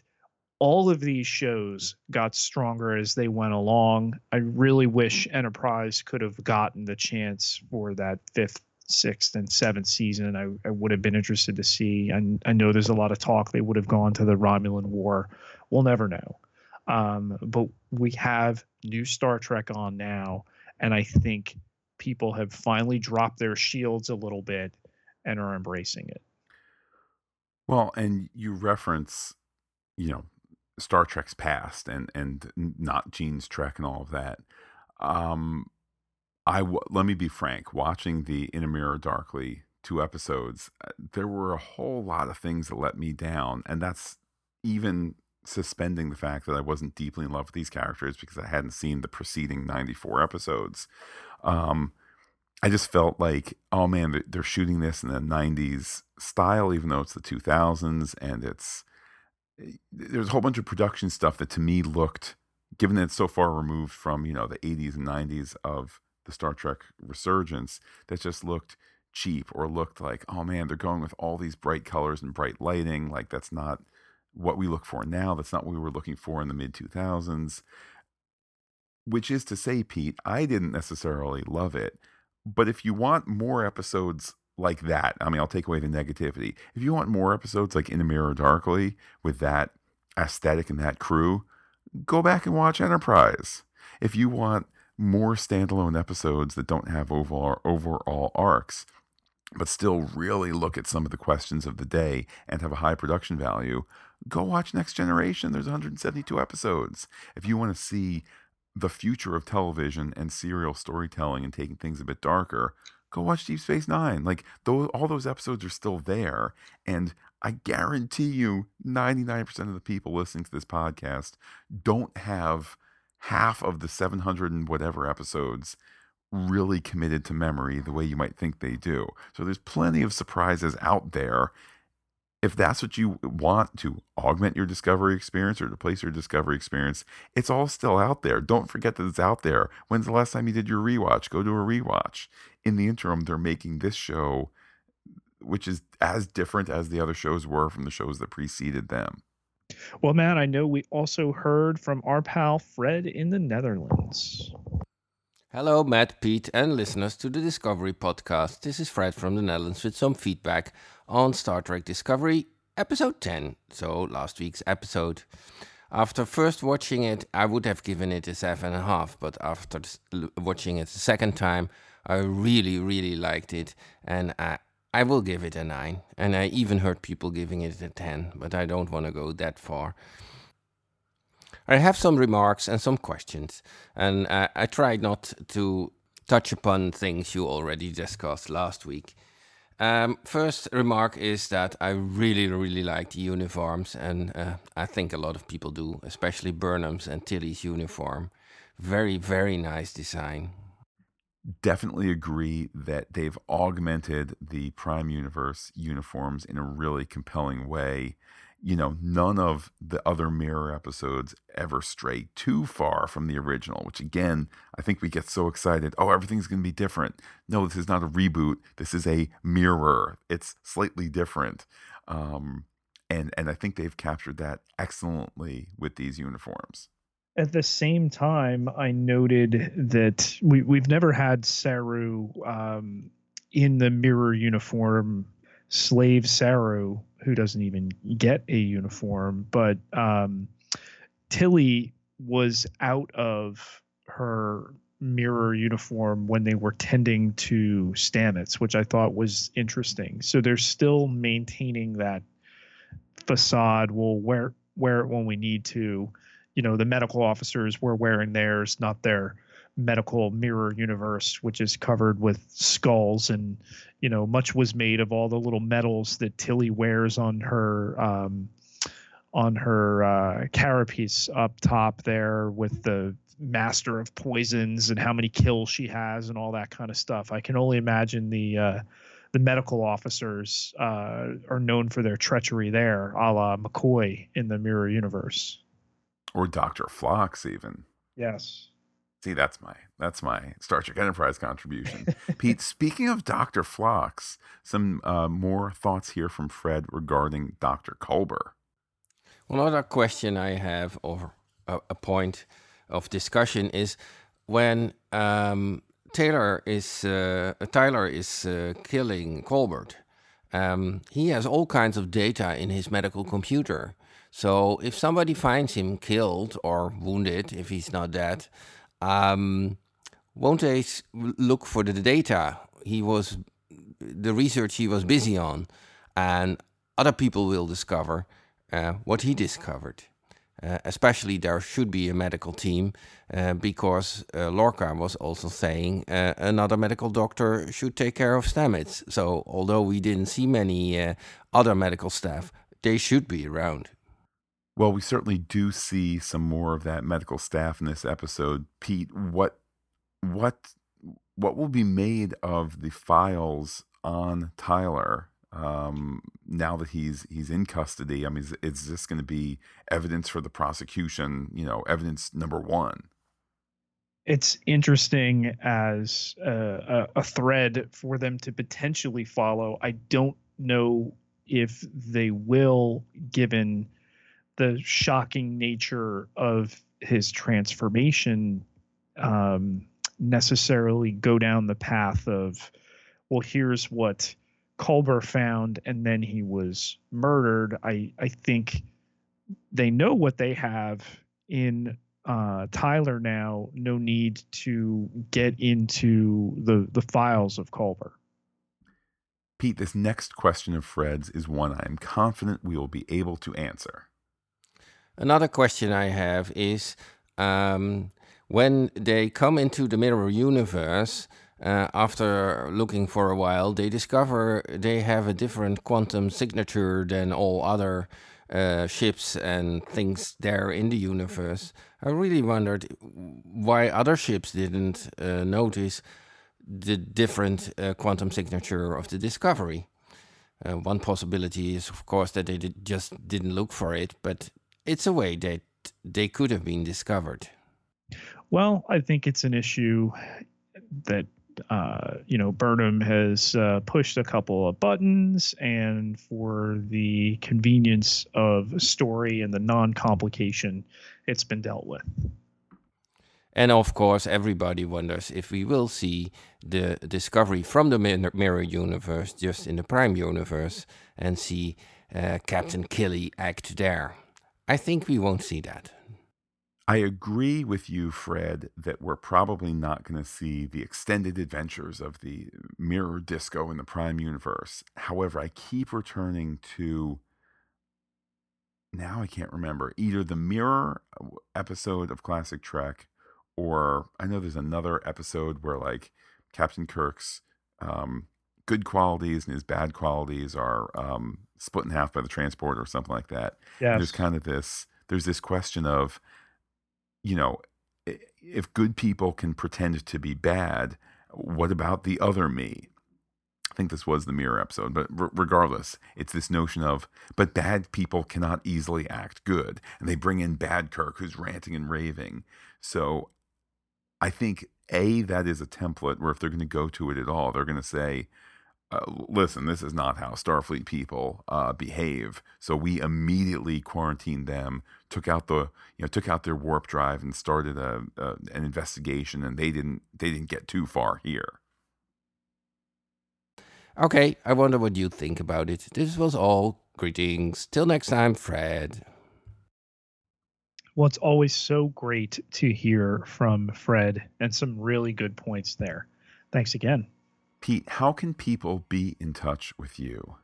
all of these shows got stronger as they went along. I really wish Enterprise could have gotten the chance for that fifth, sixth, and seventh season. I, I would have been interested to see. I, I know there's a lot of talk they would have gone to the Romulan War. We'll never know. Um, but we have new Star Trek on now, and I think people have finally dropped their shields a little bit and are embracing it. Well, and you reference, you know, Star Trek's past and and not Gene's Trek and all of that. Um, I w- let me be frank. Watching the In a Mirror Darkly two episodes, uh, there were a whole lot of things that let me down, and that's even suspending the fact that I wasn't deeply in love with these characters because I hadn't seen the preceding ninety four episodes. Um, I just felt like, oh man, they're shooting this in the '90s style, even though it's the 2000s, and it's eh, there's a whole bunch of production stuff that to me looked, given that it's so far removed from you know the 80s and 90s of the Star Trek resurgence, that just looked cheap or looked like, oh man, they're going with all these bright colors and bright lighting. Like that's not what we look for now. That's not what we were looking for in the mid 2000s. Which is to say, Pete, I didn't necessarily love it. But if you want more episodes like that. I mean, I'll take away the negativity. If you want more episodes like In a Mirror Darkly with that aesthetic and that crew, go back and watch Enterprise. If you want more standalone episodes that don't have overall, overall arcs, but still really look at some of the questions of the day and have a high production value, go watch Next Generation. There's 172 episodes. If you want to see the future of television and serial storytelling and taking things a bit darker, go watch Deep Space Nine. Like those, all those episodes are still there, and I guarantee you, ninety nine percent of the people listening to this podcast don't have half of the seven hundred and whatever episodes really committed to memory the way you might think they do. So there's plenty of surprises out there. If that's what you want to augment your discovery experience or to place your discovery experience, it's all still out there. Don't forget that it's out there. When's the last time you did your rewatch? Go do a rewatch in the interim, they're making this show, which is as different as the other shows were from the shows that preceded them. Well, Matt, I know we also heard from our pal Fred in the Netherlands. Hello, Matt, Pete, and listeners to the Discovery Podcast. This is Fred from the Netherlands with some feedback on Star Trek Discovery, episode 10, so last week's episode. After first watching it, I would have given it a seven and a half, but after watching it a second time, I really, really liked it, and I, I will give it a 9. And I even heard people giving it a 10, but I don't want to go that far. I have some remarks and some questions, and I, I tried not to touch upon things you already discussed last week. Um, first remark is that I really, really like the uniforms, and uh, I think a lot of people do, especially Burnham's and Tilly's uniform. Very, very nice design definitely agree that they've augmented the Prime Universe uniforms in a really compelling way. You know, none of the other Mirror episodes ever stray too far from the original, which again, I think we get so excited. Oh, everything's going to be different. No, this is not a reboot. This is a mirror. It's slightly different. Um, and, and I think they've captured that excellently with these uniforms at the same time, I noted that we we've never had Saru um, in the mirror uniform, slave Saru, who doesn't even get a uniform, but um, Tilly was out of her mirror uniform when they were tending to Stamets, which I thought was interesting. So they're still maintaining that facade. We'll wear wear it when we need to you know the medical officers were wearing theirs, not their medical mirror universe, which is covered with skulls and you know much was made of all the little medals that Tilly wears on her um, on her uh, carapace up top there with the master of poisons and how many kills she has and all that kind of stuff. I can only imagine the uh, the medical officers uh, are known for their treachery there, a la McCoy in the Mirror Universe. Or Doctor Phlox, even. Yes. See, that's my that's my Star Trek Enterprise contribution. <laughs> Pete, speaking of Doctor Phlox, some uh, more thoughts here from Fred regarding Doctor Culber. One other question I have, or a, a point of discussion, is when um, Taylor is uh, Tyler is uh, killing Culber. Um, he has all kinds of data in his medical computer. So if somebody finds him killed or wounded, if he's not dead, um, won't they look for the data he was, the research he was busy on, and other people will discover uh, what he discovered. Uh, especially there should be a medical team uh, because uh, Lorca was also saying uh, another medical doctor should take care of Stamets. So although we didn't see many uh, other medical staff, they should be around. Well, we certainly do see some more of that medical staff in this episode. Pete, what what what will be made of the files on Tyler um, now that he's he's in custody. I mean, is, is this going to be evidence for the prosecution? You know, evidence number one. It's interesting as a, a thread for them to potentially follow. I don't know if they will, given the shocking nature of his transformation, um, necessarily go down the path of, well, here's what Culber found and then he was murdered. I I think they know what they have in uh, Tyler now. No need to get into the the files of Culber. Pete, this next question of Fred's is one I am confident we will be able to answer. Another question I have is um, when they come into the mirror universe, uh, after looking for a while, they discover they have a different quantum signature than all other uh, ships and things there in the universe. I really wondered why other ships didn't uh, notice the different uh, quantum signature of the Discovery. Uh, one possibility is, of course, that they did just didn't look for it, but it's a way that they could have been discovered. Well, I think it's an issue that uh, you know, Burnham has uh, pushed a couple of buttons, and for the convenience of story and the non complication, it's been dealt with. And of course, everybody wonders if we will see the discovery from the mirror universe just in the prime universe and see uh, Captain Killy act there. I think we won't see that. I agree with you, Fred, that we're probably not going to see the extended adventures of the mirror disco in the Prime universe. However, I keep returning to now I can't remember either the mirror uh, episode of Classic Trek or I know there's another episode where like Captain Kirk's um, good qualities and his bad qualities are um, split in half by the transport or something like that. Yeah. There's kind of this there's this question of you know, if good people can pretend to be bad, what about the other me? I think this was the mirror episode, but r- regardless, it's this notion of, but bad people cannot easily act good. And they bring in Bad Kirk, who's ranting and raving. So I think, A, that is a template where if they're going to go to it at all, they're going to say, uh, listen, this is not how Starfleet people uh, behave. So we immediately quarantined them, took out the, you know, took out their warp drive, and started a, a an investigation. And they didn't they didn't get too far here. Okay, I wonder what you think about it. This was all. Greetings. Till next time, Fred. Well, it's always so great to hear from Fred and some really good points there. Thanks again. Pete, how can people be in touch with you?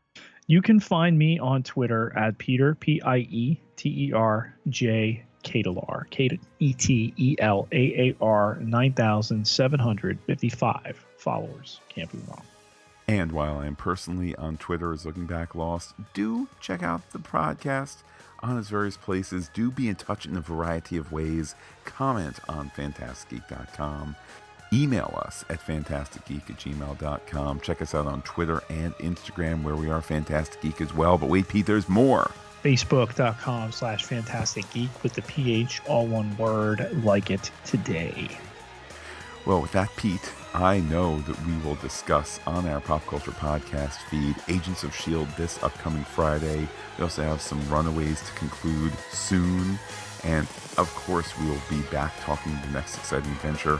You can find me on Twitter at Pieter, P I E T E R J Ketelaar, K E T E L A A R 9,755 followers. Can't be wrong. And while I'm personally on Twitter as Looking Back Lost, do check out the podcast on its various places. Do be in touch in a variety of ways. Comment on phantasticgeek.com email us at fantasticgeek at gmail.com. Check us out on Twitter and Instagram, where we are Fantastic Geek as well. But wait, Pete, there's more. Facebook.com slash Fantastic Geek with the PH, all one word, like it today. Well, with that, Pete, I know that we will discuss on our pop culture podcast feed Agents of S.H.I.E.L.D. this upcoming Friday. We also have some runaways to conclude soon. And of course, we will be back talking the next exciting adventure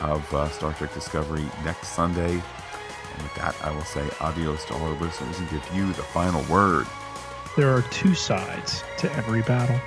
of uh, Star Trek Discovery next Sunday. And with that, I will say adios to all our listeners and give you the final word. There are two sides to every battle.